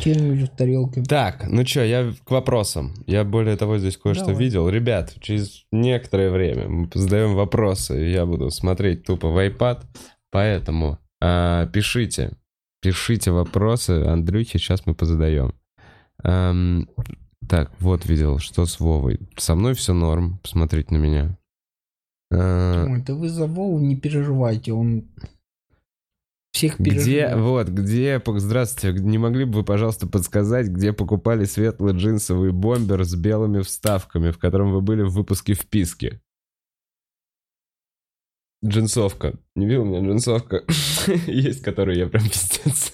чем-нибудь в тарелке. Так, ну что, я к вопросам. Я более того здесь кое-что видел. Ребят, через некоторое время мы задаем вопросы, и я буду смотреть тупо в iPad. Поэтому а, пишите, пишите вопросы Андрюхе, сейчас мы позадаем. Ам, так, вот видел, что с Вовой. Со мной все норм, посмотрите на меня. А, Ой, да вы за Вову не переживайте, он всех Где, переживает. вот, где, здравствуйте, не могли бы вы, пожалуйста, подсказать, где покупали светлый джинсовый бомбер с белыми вставками, в котором вы были в выпуске вписки? Джинсовка. Не видел у меня джинсовка? Есть, которую я прям пиздец.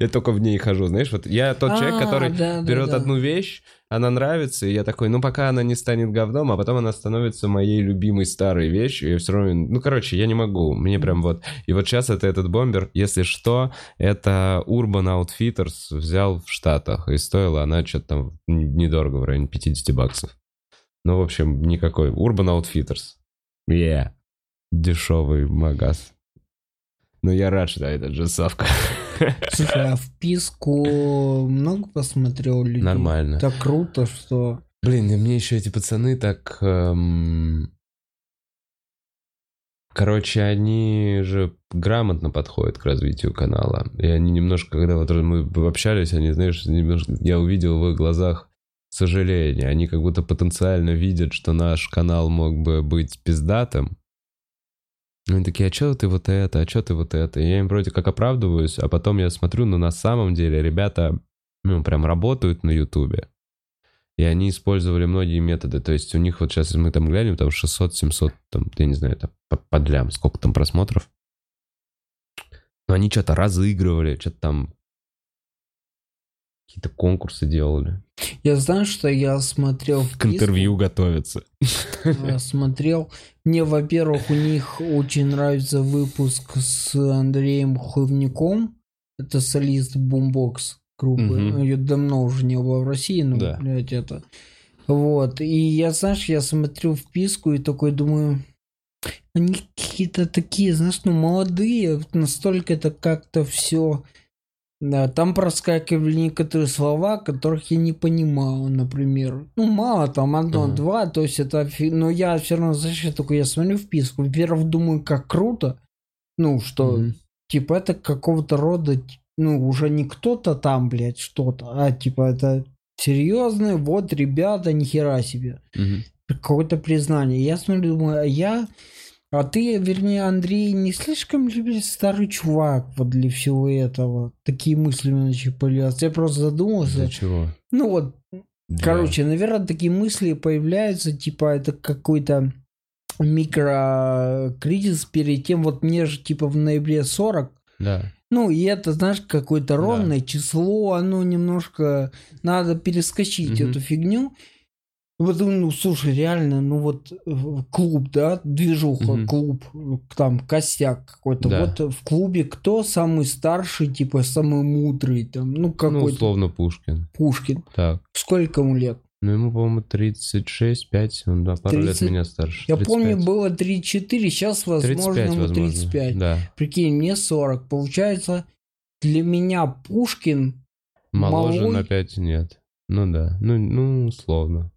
Я только в ней хожу, знаешь, вот я тот человек, А, который да, да, берет одну вещь, она нравится, и я такой, ну пока она не станет говном, а потом она становится моей любимой старой вещью, и все равно, ну короче, я не могу, мне прям вот, и вот сейчас это этот бомбер, если что, это Urban Outfitters взял в Штатах, и стоила она что-то там недорого, в районе 50 баксов. Ну, в общем, никакой. Urban Outfitters. Yeah. Дешевый магаз. Ну, я рад, что это джинсовка. Слушай, а вписку много посмотрел людей? Нормально. Так круто, что... Блин, и мне еще эти пацаны так... эм, Короче, они же грамотно подходят к развитию канала. И они немножко, когда вот мы общались, они, знаешь, немножко... Я увидел в их глазах сожаление. Они как будто потенциально видят, что наш канал мог бы быть пиздатым. И Они такие, а что ты вот это, а что ты вот это? И я им вроде как оправдываюсь, а потом я смотрю, ну на самом деле ребята, ну прям работают на ютубе. И они использовали многие методы. То есть у них вот сейчас, мы там глянем, там 600-700, там, я не знаю, там, по- под лям, сколько там просмотров. Но они что-то разыгрывали, что-то там какие-то конкурсы делали. Я знаю, что я смотрел К интервью готовятся. Я смотрел. Мне, во-первых, у них очень нравится выпуск с Андреем Хлывником. Это солист Boombox группы. Мгм. Ее давно уже не было в России, но, Да. блядь, это... Вот. И я, знаешь, я смотрю вписку и такой думаю... Они какие-то такие, знаешь, ну, молодые. Настолько это как-то все... Да, там проскакивали некоторые слова, которых я не понимал, например. Ну, мало там, одно-два, то есть это... фи- Но я все равно, знаешь, я такой, я смотрю вписку, во-первых, думаю, как круто, ну, что, Мгм. типа, это какого-то рода, ну, уже не кто-то там, блядь, что-то, а, типа, это серьезно, вот, ребята, нихера себе Мгм. какое-то признание. Я смотрю, думаю, а я... А ты, вернее, Андрей, не слишком ли старый чувак вот для всего этого? Такие мысли у меня начали появляться. Я просто задумался. Для чего? Ну вот, Да. Короче, наверное, такие мысли появляются, типа, это какой-то микрокризис перед тем, вот мне же, типа, в ноябре 40, Да. ну, и это, знаешь, какое-то ровное число, оно немножко... Надо перескочить Мгм. эту фигню. Вот, ну, слушай, реально, ну вот э, клуб, да, движуха, Мгм. клуб, там костяк какой-то. Да. Вот в клубе кто самый старший, типа самый мудрый, там, ну Ну, какой-то условно Пушкин. Пушкин. Так. Сколько ему лет? Ну, ему, по-моему, 36, 5, он, да, пару 30. лет меня старше. Я 35. помню, было 34, сейчас, возможно, 35, ему возможно. 35. Да. Прикинь, мне 40. Получается, для меня Пушкин Моложе Малой. на 5 нет. Ну да. Ну, ну, условно.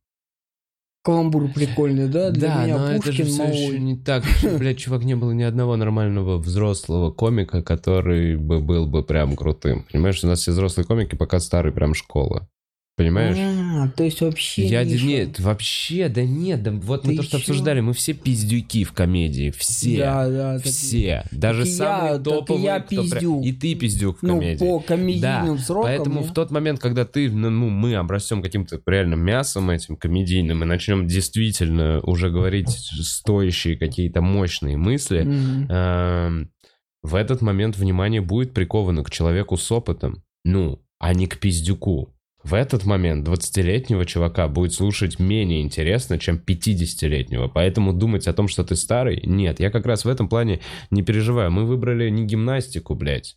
Каламбур прикольный, да? Для да, меня но это же Пушкин все еще малой. не так. Еще, блядь, чувак, не было ни одного нормального взрослого комика, который бы был бы прям крутым. Понимаешь, у нас все взрослые комики пока старые прям школа. Понимаешь? А, то есть вообще Я ниша. нет, вообще, да нет, да вот мы Ты то, что чё? обсуждали, мы все пиздюки в комедии, все. Да, да. так- Все, даже Так самые я- так и топовые, я кто пиздюк. и ты пиздюк в Ну, комедии. по комедийным Да, срокам. Поэтому я- в тот момент, когда ты, ну, ну, мы обрастем каким-то реально мясом этим комедийным и начнем действительно уже говорить стоящие какие-то мощные мысли, Мгм. эм, в этот момент внимание будет приковано к человеку с опытом, ну, а не к пиздюку. В этот момент 20-летнего чувака будет слушать менее интересно, чем 50-летнего. Поэтому думать о том, что ты старый, нет. Я как раз в этом плане не переживаю. Мы выбрали не гимнастику, блядь.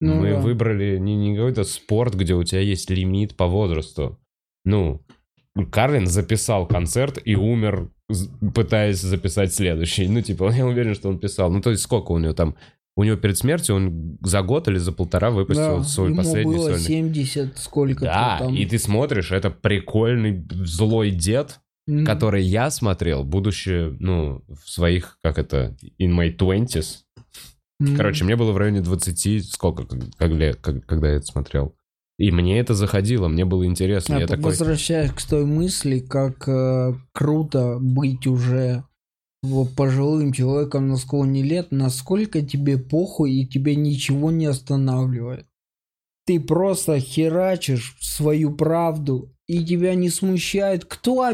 Ну Мы да. выбрали не, не какой-то спорт, где у тебя есть лимит по возрасту. Ну, Карлин записал концерт и умер, пытаясь записать следующий. Ну, типа, я уверен, что он писал. Ну, то есть, сколько у него там? У него перед смертью он за год или за полтора выпустил Да, свой ему последний было сольник. 70 сколько-то Да, там. и ты смотришь, это прикольный злой дед, М. который я смотрел, будучи, ну, в своих, как это, in my twenties. М. Короче, мне было в районе 20, сколько, как- как- когда я это смотрел. И мне это заходило, мне было интересно. А, я такой, Возвращаясь к той мысли, как э, круто быть уже пожилым человеком на склоне лет, насколько тебе похуй и тебя ничего не останавливает. Ты просто херачишь свою правду, и тебя не смущает, кто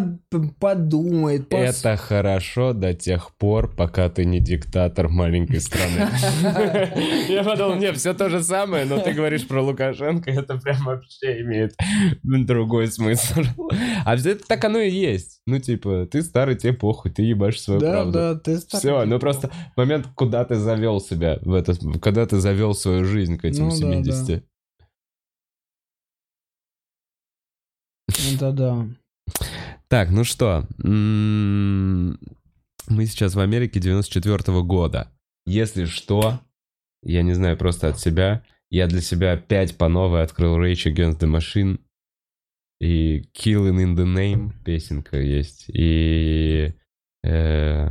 подумает. пос- это хорошо до тех пор, пока ты не диктатор маленькой страны. Я подумал, нет, все то же самое, но ты говоришь про Лукашенко, это прям вообще имеет другой смысл. А это так оно и есть. Ну, типа, ты старый, тебе похуй, ты ебашь свою Да, правду. да, ты Все, старый, ну типа. просто момент, куда ты завел себя в этот, когда ты завел свою жизнь к этим Ну да, 70. Это да. Так, ну что, м, мы сейчас в Америке 94 года. Если что, я не знаю, просто от себя, я для себя опять по новой открыл Rage Against the Machine и Killing in the Name песенка есть. И, э,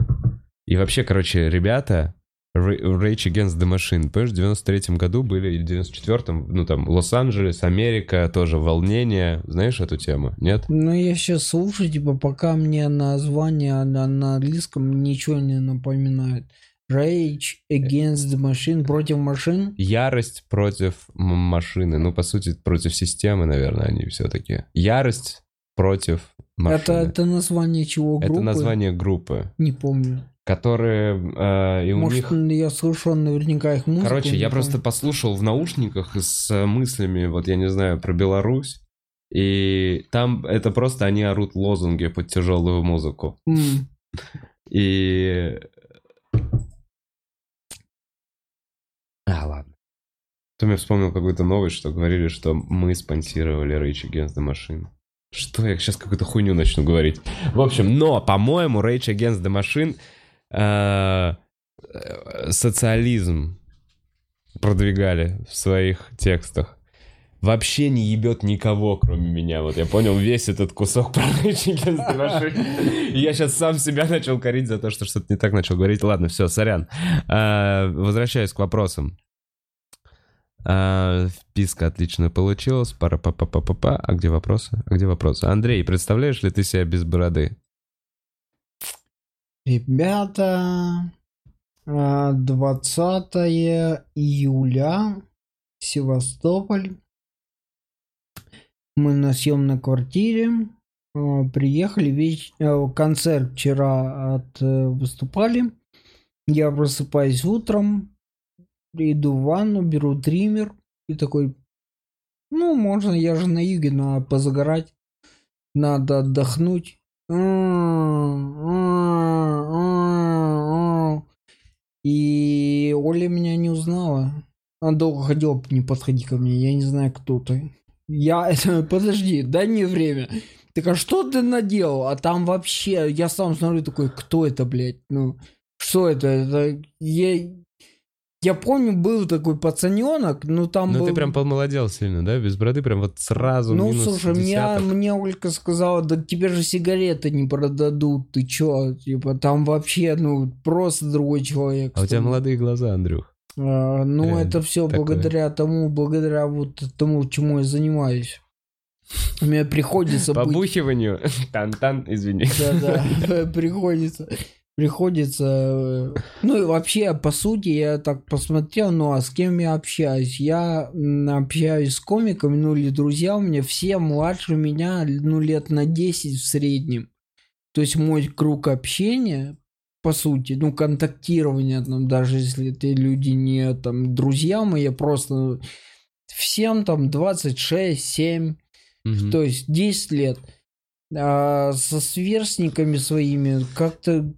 и вообще, короче, ребята, Rage Against the Machine, понимаешь, в 93 году были, или в 94-м, ну там, Лос-Анджелес, Америка, тоже волнение. Знаешь эту тему, нет? Ну, я сейчас слушаю, типа, пока мне название на, на английском ничего не напоминает. Rage Against the Machine против машин. Ярость против машины. Ну, по сути, против системы, наверное, они все-таки. Ярость против машины. Это, это название чего Это группы? название группы, Не помню. Которые э, и у Может, них. я слышал наверняка их музыку. Короче, я просто послушал в наушниках с э, мыслями, вот я не знаю, про Беларусь. И там это просто они орут лозунги под тяжелую музыку. М, И... А, ладно. Потом я вспомнил какую-то новость, что говорили, что мы спонсировали Rage Against the Machine. Что я сейчас какую-то хуйню начну говорить. В общем, но, по-моему, Rage Against the Machine э, социализм продвигали в своих текстах. Вообще не ебет никого, кроме меня. Вот я понял весь этот кусок про. И я сейчас сам себя начал корить за то, что что-то не так начал говорить. Ладно, все, сорян. А, Возвращаясь к вопросам. А, Вписка отлично получилась. пара па па па па па А где вопросы? А где вопросы? Андрей, представляешь ли ты себя без бороды? Ребята, а, 20 июля, Севастополь. Мы на съемной квартире. э, Приехали, веч... э, концерт вчера от э, выступали. Я просыпаюсь утром, иду в ванну, беру триммер и такой, ну, можно, я же на юге, надо позагорать, надо отдохнуть. И Оля меня не узнала. Она долго ходила, не подходи ко мне, я не знаю, кто ты. Я, подожди, дай мне время. Так а что ты наделал? А там вообще, я сам смотрю такой, кто это, блядь? Ну, что это? Это я, я помню, был такой пацаненок, ну там Ну был... ты прям помолодел сильно, да? Без бороды прям вот сразу Ну, минус слушай, десяток. мне Ольга сказала, да тебе же сигареты не продадут, ты чё? Типа, там вообще, ну, просто другой человек. А у тебя молодые глаза, Андрюх. а, ну, реально это все такое. благодаря тому, благодаря вот тому, чему я занимаюсь. Мне приходится. Побухиванию. Тан-тан, извини. Да-да, приходится. Приходится... э, Ну и вообще, по сути, я так посмотрел, ну а с кем я общаюсь? Я общаюсь с комиками, ну или друзья у меня все младше меня, ну лет на 10 в среднем. То есть мой круг общения, по сути, ну контактирование, там, даже если это люди не там друзья мои, я просто всем там 26, 7, Мгм. то есть 10 лет. А со сверстниками своими как-то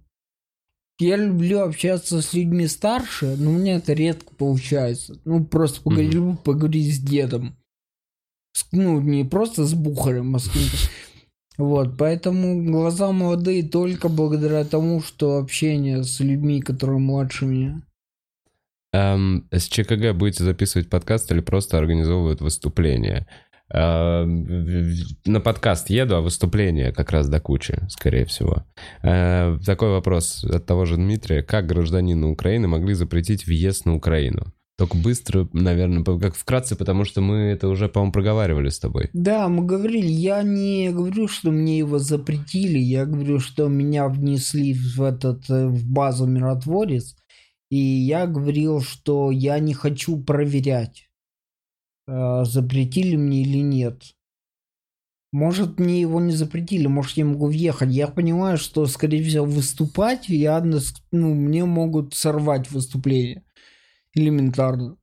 я люблю общаться с людьми старше, но у меня это редко получается. Ну, просто поговорить, люблю поговорить с дедом. С- ну, не просто с бухарем, а с кем-то. Вот, поэтому глаза молодые только благодаря тому, что общение с людьми, которые младше меня. Эм, с ЧКГ будете записывать подкаст или просто организовывают выступление? Эм, На подкаст еду, а выступление как раз до кучи, скорее всего. Э, Такой вопрос от того же Дмитрия. Как гражданины Украины могли запретить въезд на Украину? Только быстро, наверное, как вкратце, потому что мы это уже, по-моему, проговаривали с тобой. Да, мы говорили, я не говорю, что мне его запретили, я говорю, что меня внесли в этот, э, в базу миротворец, и я говорил, что я не хочу проверять, запретили мне или нет. Может, мне его не запретили, может, я могу въехать. Я понимаю, что, скорее всего, выступать я, ну, мне могут сорвать выступление. Элементарно.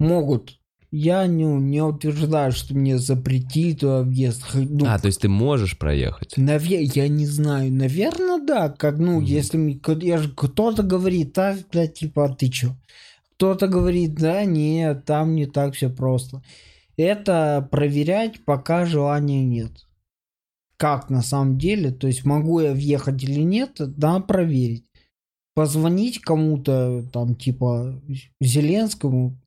Могут. Я не, не утверждаю, что мне запретили туда въезд. Ну, А, то есть ты можешь проехать? наве- я не знаю. Наверное, да. Как, ну, Мгм. если я же кто-то говорит, так, блядь, типа, а ты чё? Кто-то говорит, да, нет, там не так все просто. Это проверять пока желания нет. Как на самом деле, то есть могу я въехать или нет, да, проверить. Позвонить кому-то, там, типа, Зеленскому,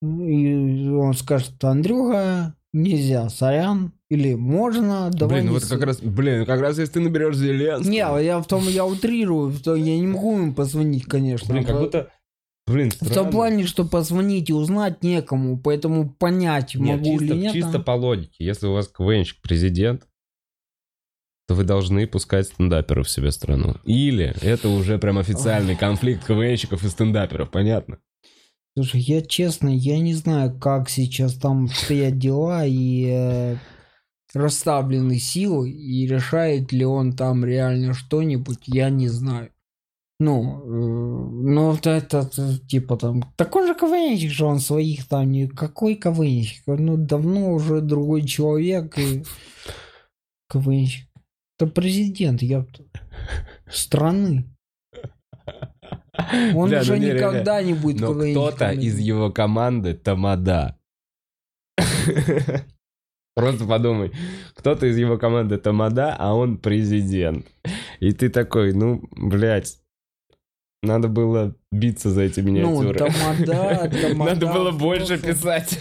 и он скажет, Андрюха, нельзя, сорян, или можно, давай блин, ну вот как раз, блин, как раз если ты наберешь Зеленского. Не, я в том, я утрирую, в том, я не могу им позвонить, конечно. Блин, как будто... Блин, В том плане, что позвонить и узнать некому, поэтому понять, Нет, могу чисто, или нет. чисто а? по логике. Если у вас КВНщик президент, то вы должны пускать стендаперов в себе страну. Или это уже прям официальный конфликт КВНщиков и стендаперов, понятно? Слушай, я честно, я не знаю, как сейчас там стоят дела и э, расставлены силы, и решает ли он там реально что-нибудь, я не знаю. Ну, э, ну вот это, э, типа там, такой же КВНщик же он своих там, не какой КВНщик, ну давно уже другой человек и КВНщик. Это президент, я страны. Он Бля, ну уже не, никогда не будет Но кто-то из его команды Тамада. Просто подумай. Кто-то из его команды Тамада, а он президент. И ты такой, ну, блядь, надо было биться за эти Ну, миниатюры. тамада, тамада. Надо было больше писать.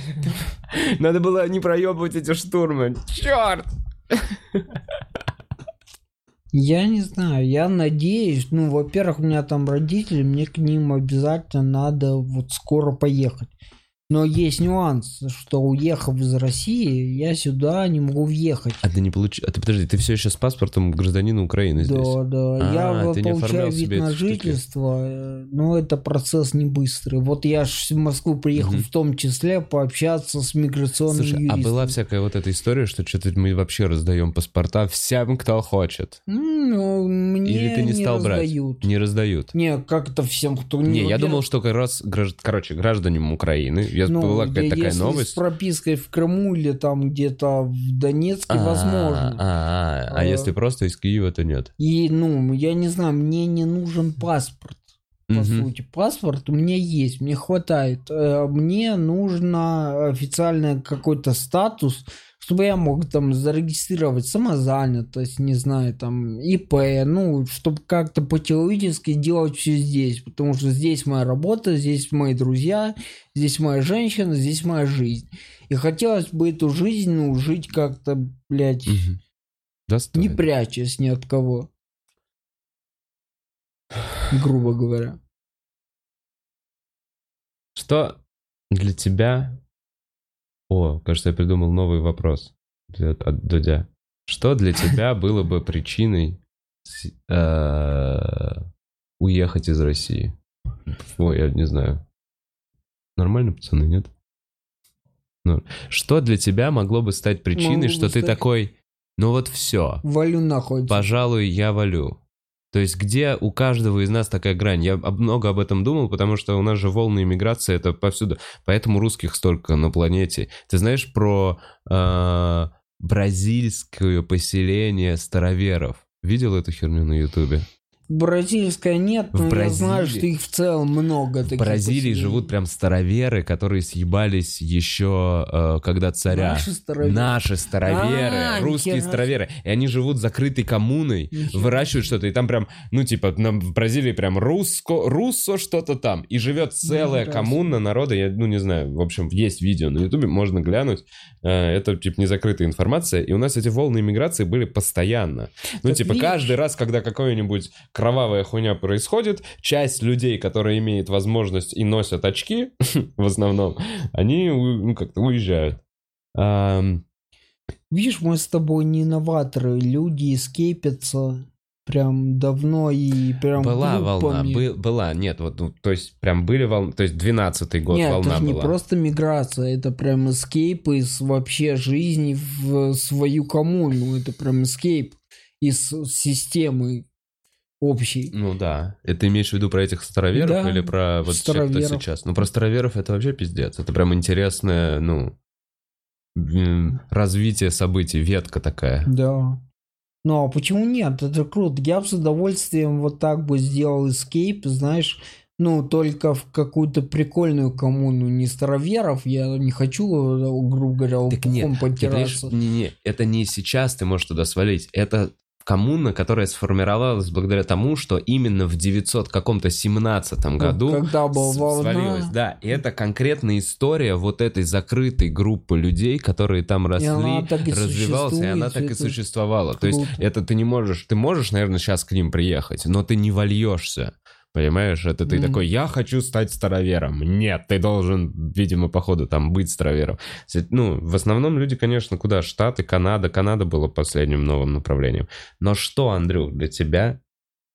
Надо было не проебывать эти штурмы. Черт! Я не знаю, я надеюсь, ну, во-первых, у меня там родители, мне к ним обязательно надо вот скоро поехать. Но есть нюанс, что уехав из России, я сюда не могу въехать. А ты не получ... А ты подожди, ты все еще с паспортом гражданина Украины здесь? Да, да. А, я ты не получаю вид на эти штуки? жительство, э, но это процесс не быстрый. Вот я ж в Москву приехал Мгм. в том числе пообщаться с миграционным Слушай, а юристом. была всякая вот эта история, что что-то мы вообще раздаем паспорта всем, кто хочет. Ну, мне Или ты не стал брать? раздают. Не раздают. Не, как это всем, кто Не, я во-первых, думал, что как раз, короче, гражданам Украины, я, ну, была какая-то такая если новость. с пропиской в Крыму или там где-то в Донецке, А, возможно. А, а, а А. если просто из Киева, то нет. И, ну, я не знаю, мне не нужен паспорт. По Мгм. сути. Паспорт у меня есть, мне хватает. Э, Мне нужно официальный какой-то статус, чтобы я мог там зарегистрировать самозанятость, не знаю, там ИП, ну, чтобы как-то по-человечески делать все здесь, потому что здесь моя работа, здесь мои друзья, здесь моя женщина, здесь моя жизнь. И хотелось бы эту жизнь, ну, жить как-то, блядь, Мгм. не прячась ни от кого. Грубо говоря. Что для тебя... О, кажется, я придумал новый вопрос от Дудя. Что для тебя было бы причиной э, уехать из России? Ой, я не знаю. Нормально, пацаны, нет? Ну, что для тебя могло бы стать причиной, бы что ты стать- такой, ну вот все, Валю нахуй. пожалуй, я валю. То есть где у каждого из нас такая грань? Я много об этом думал, потому что у нас же волны иммиграции, это повсюду. Поэтому русских столько на планете. Ты знаешь про э, бразильское поселение староверов? Видел эту херню на ютубе? Бразильская нет, В но я знаю, что их в целом много. В Бразилии поселений. живут прям староверы, которые съебались еще э, когда царя. Наши староверы. Наши староверы, А, русские нихера староверы. И они живут закрытой коммуной, Нихера. выращивают что-то, и там прям, ну, типа, на, в Бразилии прям русско, руссо что-то там. И живет целая Нихера коммуна народа, я, ну, не знаю, в общем, есть видео на ютубе, можно глянуть. Э, Это, типа, незакрытая информация. И у нас эти волны иммиграции были постоянно. Ну, Так типа, видишь? каждый раз, когда какая-нибудь кровавая хуйня происходит, часть людей, которые имеют возможность и носят очки, в основном, они, ну, как-то уезжают. Ам, Видишь, мы с тобой не новаторы. Люди скейпятся прям давно и прям Была волна, группами. был- была, нет, вот, ну, то есть прям были волны, то есть 12-й год Нет, волна это не была. просто миграция, это прям эскейп из вообще жизни в свою коммуну. Это прям эскейп из системы общей. Ну да. Это имеешь в виду про этих староверов Да, или про вот всех, кто староверов. сейчас? Ну, про староверов это вообще пиздец. Это прям интересное, ну, развитие событий, ветка такая. Да. Ну а почему нет? Это круто. Я бы с удовольствием вот так бы сделал эскейп, знаешь, ну, только в какую-то прикольную коммуну, не староверов, я не хочу, грубо говоря, Так нет, лопухом Ты понимаешь, потираться. не-не, это не сейчас ты можешь туда свалить. Это коммуна, которая сформировалась благодаря тому, что именно в 900 каком-то 17 году Ну, когда была с- волна. свалилась. Да, и это конкретная история вот этой закрытой группы людей, которые там росли, и развивалась, и она так и существовала. То есть круто. это ты не можешь, ты можешь, наверное, сейчас к ним приехать, но ты не вольешься. Понимаешь, это ты Мгм. такой, я хочу стать старовером. Нет, ты должен, видимо, походу, там быть старовером. Ну, в основном люди, конечно, куда? Штаты, Канада. Канада была последним новым направлением. Но что, Андрю, для тебя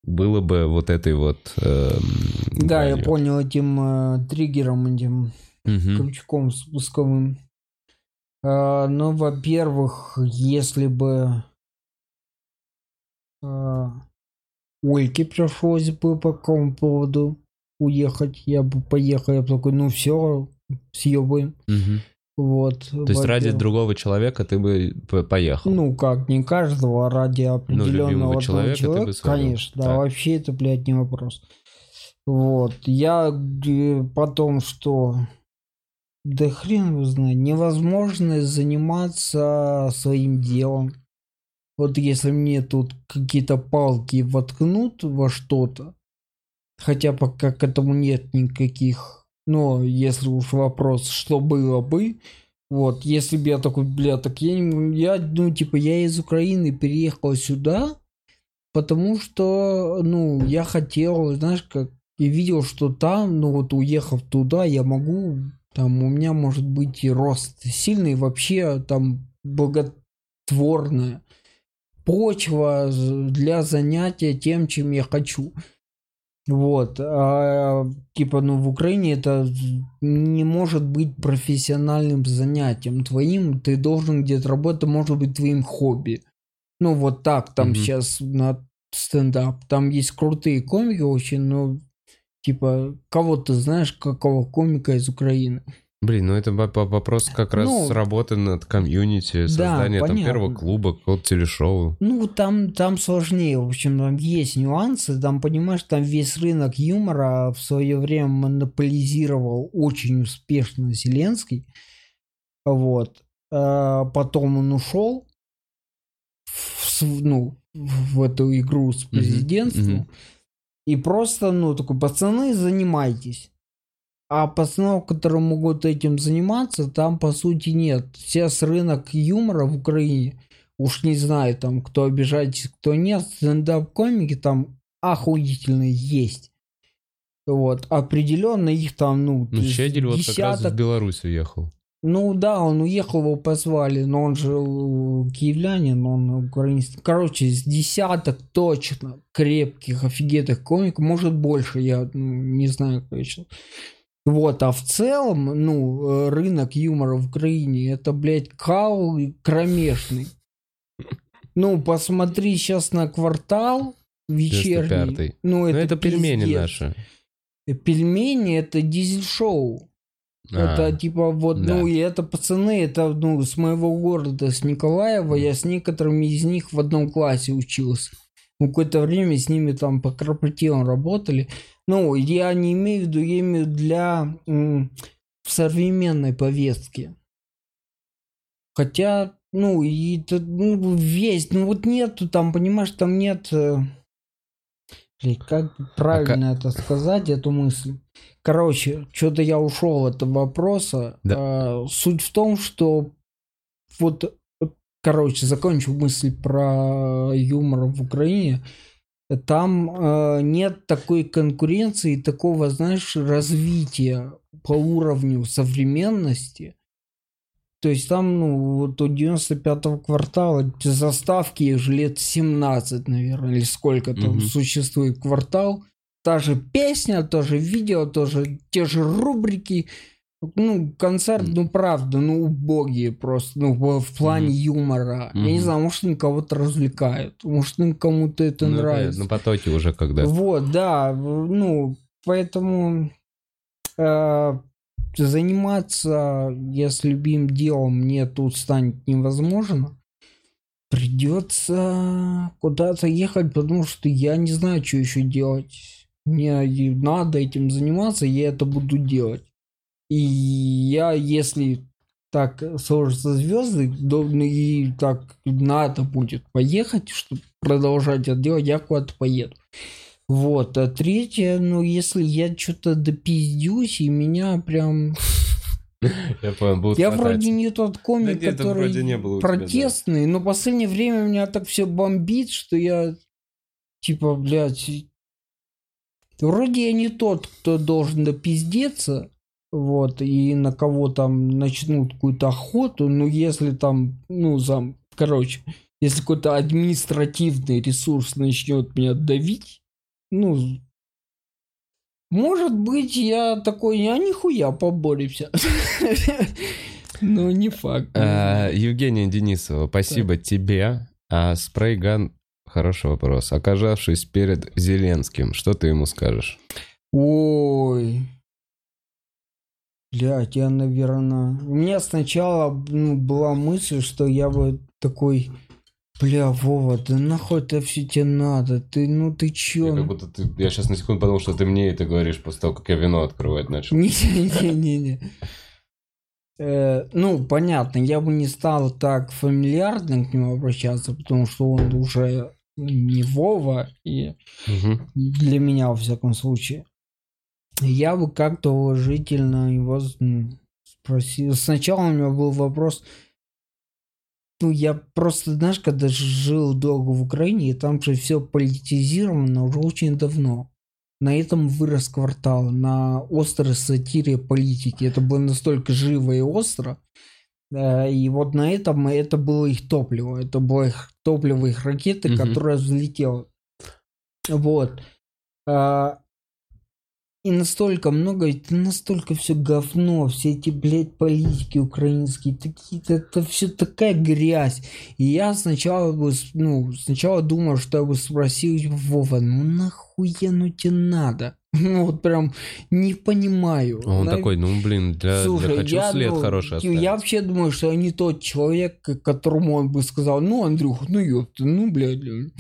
было бы вот этой вот... эм, Да, я понял этим э, триггером, этим Мгм. крючком спусковым. А, ну, во-первых, если бы а, Ольке пришлось бы по какому поводу уехать, я бы поехал, я бы такой, ну все, съебаем. Мгм. Вот. То есть ради другого человека ты бы поехал? Ну как, не каждого, а ради определенного любимого одного человека ты бы человека, свалил. конечно, да, Так. вообще это, блядь, не вопрос. Вот, я потом что, да хрен его знает, невозможно заниматься своим делом. Вот если мне тут какие-то палки воткнут во что-то, хотя пока к этому нет никаких, но если уж вопрос, что было бы, вот, если бы я такой, бля, так я, не- я, ну, типа, я из Украины переехал сюда, потому что, ну, я хотел, знаешь, как, я видел, что там, ну, вот, уехав туда, я могу Там у меня может быть и рост сильный, вообще там благотворная почва для занятия тем, чем я хочу. Вот, а, типа, ну, в Украине это не может быть профессиональным занятием твоим, ты должен где-то работать, может быть твоим хобби. Ну, вот так там mm-hmm. сейчас на стендап, там есть крутые комики очень, но, типа, кого ты знаешь, какого комика из Украины? Блин, ну это вопрос как раз ну, работы над комьюнити, создания да, там первого клуба, какого-то телешоу. Ну, там, там сложнее, в общем, там есть нюансы, там, понимаешь, там весь рынок юмора в свое время монополизировал очень успешно Зеленский, вот, а потом он ушел, в, ну, в эту игру с президентством, mm-hmm. и просто, ну, такой, пацаны, занимайтесь. А пацанов, которые могут этим заниматься, там по сути нет. Сейчас рынок юмора в Украине, уж не знаю там, кто обижается, кто нет, стендап-комики там охуительные есть. Вот, определенно их там, ну, ну Щедель вот как раз в Беларусь уехал. Ну да, он уехал, его позвали, но он же киевлянин, он украинец. Короче, с десяток точно крепких, офигенных комиков, может больше, я ну, не знаю, конечно. Вот, а в целом, ну, э, рынок юмора в Украине, это, блядь, кал кромешный. Ну, посмотри сейчас на квартал вечерний. Ну, это, это пельмени наши. Пельмени это дизель-шоу. А, это типа вот, да. ну и это пацаны, это ну с моего города, с Николаева, я с некоторыми из них в одном классе учился. Какое-то время с ними там по корпоративам работали. Ну, я не имею в виду, я имею для м, современной повестки. Хотя, ну, и это, ну, весь, ну вот нету там, понимаешь, там нет... Э, блин, как правильно а это сказать, эту мысль? Короче, что-то я ушел от вопроса. Да. А, суть в том, что вот, короче, закончу мысль про юмор в Украине там э, нет такой конкуренции, такого, знаешь, развития по уровню современности. То есть там, ну, вот у 95-го квартала заставки же лет 17, наверное, или сколько там угу. существует квартал. Та же песня, тоже видео, тоже те же рубрики. Ну, концерт, ну, правда, ну, убогие просто, ну, в плане mm-hmm. юмора. Mm-hmm. Я не знаю, может, они кого-то развлекают, может, кому-то это ну, нравится. На потоке уже когда Вот, да, ну, поэтому э, заниматься, если любимым делом мне тут станет невозможно, придется куда-то ехать, потому что я не знаю, что еще делать. Мне надо этим заниматься, я это буду делать. И я, если так сложатся звезды, и так надо будет поехать, чтобы продолжать это делать, я куда-то поеду. Вот, а третье, ну, если я что-то допиздюсь, и меня прям... Я понял, будут Я вроде не тот комик, да который не было протестный, тебя, да. но в последнее время меня так все бомбит, что я типа, блядь, вроде я не тот, кто должен допиздеться, вот, и на кого там начнут какую-то охоту, ну, если там, ну, зам, короче, если какой-то административный ресурс начнет меня давить, ну, может быть, я такой, я нихуя поборемся. Но не факт. А, Евгения Денисова, спасибо тебе. А спрейган, хороший вопрос. Оказавшись перед Зеленским, что ты ему скажешь? Ой, Блять, я, наверное... У меня сначала ну, была мысль, что я бы такой... Бля, Вова, да нахуй это все тебе надо? Ты, ну ты чё? Я, как будто ты, я сейчас на секунду подумал, что ты мне это говоришь после того, как я вино открывать начал. Не-не-не-не. Э, ну, понятно, я бы не стал так фамильярно к нему обращаться, потому что он уже не Вова, и для меня, во всяком случае я бы как-то уважительно его спросил. Сначала у меня был вопрос, ну, я просто, знаешь, когда жил долго в Украине, и там же все политизировано уже очень давно. на этом вырос квартал, на острой сатире политики. Это было настолько живо и остро. Э, и вот на этом это было их топливо. Это было их топливо их ракеты, Мгм. которая взлетела. Вот. А, И настолько много, это настолько все говно, все эти, блядь, политики украинские, такие, это все такая грязь. И я сначала бы, ну, сначала думал, что я бы спросил Вова, ну нахуя ну тебе надо? Ну вот прям не понимаю. А Он На- такой, ну блин, для, для хочу след ну, хороший типа, оставить. я вообще думаю, что я не тот человек, которому он бы сказал, ну, Андрюх, ну ёпта, ну, блядь. блин».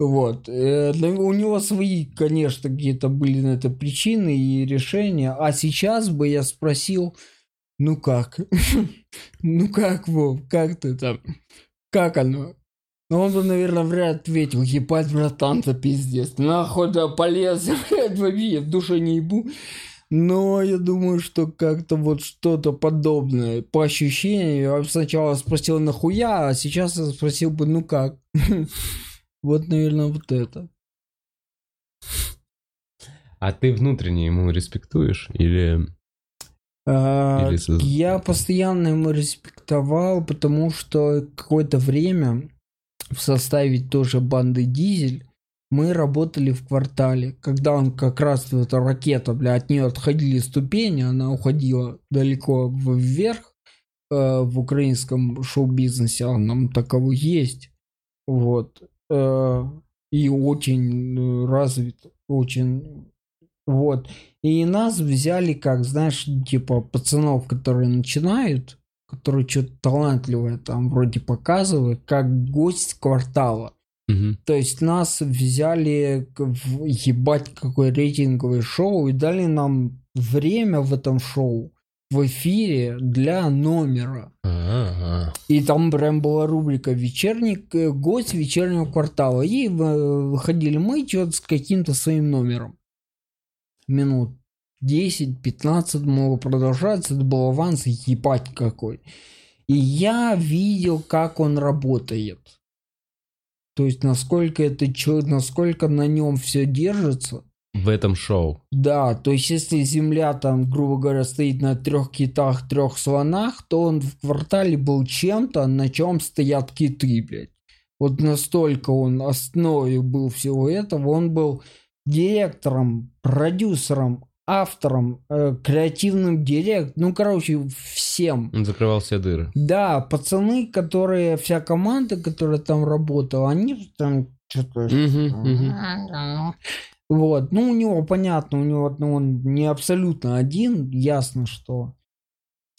Вот. Э, для- у него свои, конечно, какие-то были на это причины и решения. А сейчас бы я спросил, ну как? Ну как, Вов, как ты там? Как оно? Ну, он бы, наверное, вряд ответил, ебать, братан-то пиздец. Нахуй да полез, блядь, вообще, в душе не ебу. Но я думаю, что как-то вот что-то подобное. По ощущению, я сначала спросил нахуя, а сейчас я спросил бы, ну как? Вот, наверное, вот это. А ты внутренне ему респектуешь? Или... А, Или Я постоянно ему респектовал, потому что какое-то время в составе тоже банды Дизель мы работали в квартале, когда он как раз эта ракета, бля, от нее отходили ступени, она уходила далеко вверх э, в украинском шоу-бизнесе, а нам таковой есть, вот, и очень э, развит, очень, вот, и нас взяли как, знаешь, типа пацанов, которые начинают, которые что-то талантливое там вроде показывают, как гость квартала. Мгм. То есть нас взяли в ебать какое рейтинговое шоу и дали нам время в этом шоу в эфире для номера. А-а-а. И там прям была рубрика «Вечерний э, гость вечернего квартала». И э, выходили мы что-то с каким-то своим номером. Минут 10-15 могло продолжаться. Это был аванс, ебать какой. И я видел, как он работает. То есть, насколько это насколько на нем все держится. В этом шоу. Да, то есть если земля там, грубо говоря, стоит на трех китах, трех слонах, то он в квартале был чем-то, на чем стоят киты, блядь. Вот настолько он основой был всего этого. Он был директором, продюсером, автором, э, креативным директором, ну, короче, всем. Он закрывал все дыры. Да, пацаны, которые, вся команда, которая там работала, они там что-то Мгм, мгм. Вот, ну у него понятно, у него ну, он не абсолютно один, ясно, что.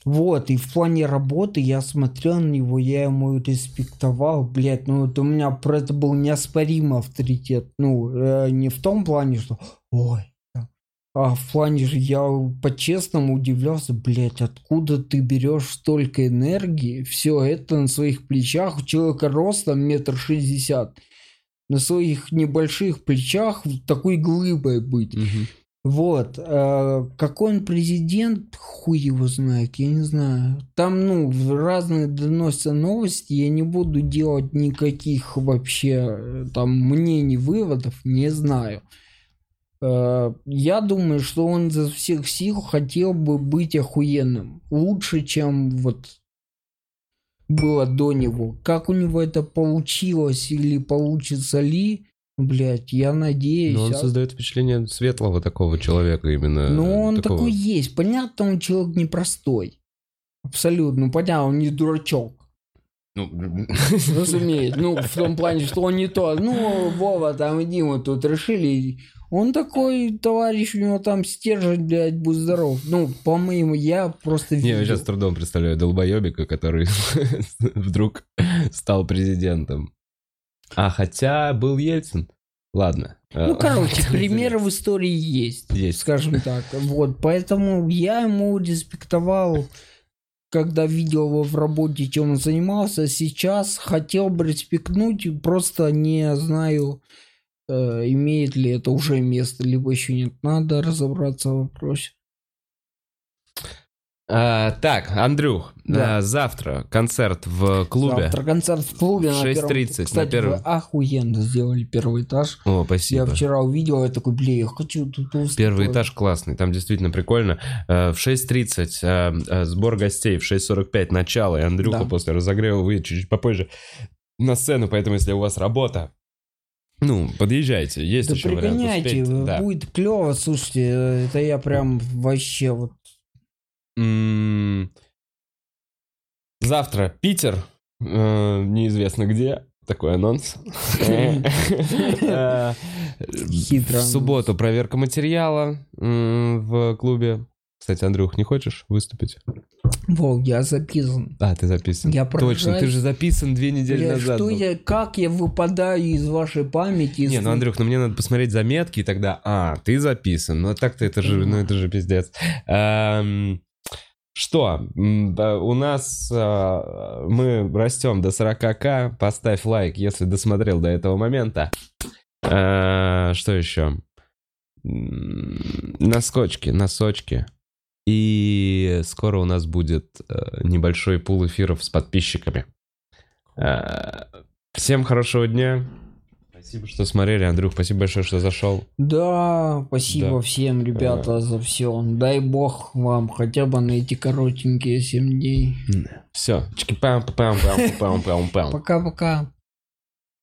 Вот, и в плане работы я смотрел на него, я ему респектовал, блядь, ну вот у меня про это был неоспоримый авторитет. Ну, э, не в том плане, что ой, а в плане же я по-честному удивлялся, блядь, откуда ты берешь столько энергии, все это на своих плечах, у человека ростом метр шестьдесят, на своих небольших плечах такой глыбой быть. Мгм. Вот. э, какой он президент, хуй его знает, я не знаю. Там, ну, разные доносятся новости, я не буду делать никаких вообще э, там мнений, выводов, не знаю. Э, Я думаю, что он за всех сил хотел бы быть охуенным. Лучше, чем вот было до него. Как у него это получилось или получится ли, блять, я надеюсь. Но он а- создает впечатление светлого такого человека именно. ну, он такого. такой есть. Понятно, он человек непростой. Абсолютно. Ну, понятно, он не дурачок. Ну, Разумеется. Ну, в том плане, что он не то. Ну, Вова, там и Дима тут решили. Он такой товарищ, у него там стержень, блядь, будь здоров. Ну, по-моему, я просто Не, я сейчас с трудом представляю долбоебика, который вдруг стал президентом. А хотя был Ельцин. Ладно. Ну, А, короче, примеры в истории есть, Есть. скажем так. Вот, поэтому я ему респектовал, когда видел его в работе, чем он занимался. Сейчас хотел бы респектнуть, просто не знаю, имеет ли это уже место, либо еще нет. Надо разобраться в вопросе. А, так, Андрюх, Да. а, завтра концерт в клубе. Завтра концерт в клубе. на 6:30 первом- на Кстати, первом. вы охуенно сделали первый этаж. О, Я спасибо. вчера увидел, я такой, блин, я хочу тут выступать. Первый этаж классный, там действительно прикольно. Э, В 6.30 э, э, сбор гостей, в 6.45 начало, и Андрюха Да. после разогрева выйдет чуть-чуть попозже на сцену, поэтому если у вас работа, ну, подъезжайте, есть Да еще вариант успеть. Да. будет клево, слушайте, это я прям вообще вот... Завтра Питер, э, неизвестно где, такой анонс. Э, Хитро В субботу проверка материала в клубе. Кстати, Андрюх, не хочешь выступить? Вов, я записан. А, ты записан. Я Точно, ты же записан две недели Бля, назад. что был. я, как я выпадаю из вашей памяти? Не, ну, Андрюх, ну мне надо посмотреть заметки, и тогда, а, ты записан. Ну, так-то это же, ну, это же пиздец. Эм, Что, у нас а, мы растем до 40к, поставь лайк, если досмотрел до этого момента. Э, Что еще? Носочки, носочки. И скоро у нас будет э, небольшой пул эфиров с подписчиками. Э, Всем хорошего дня. Спасибо, что смотрели. Андрюх, спасибо большое, что зашел. Да, спасибо Да. всем, ребята, за все. Дай бог вам хотя бы на эти коротенькие 7 дней. Все. Пока-пока.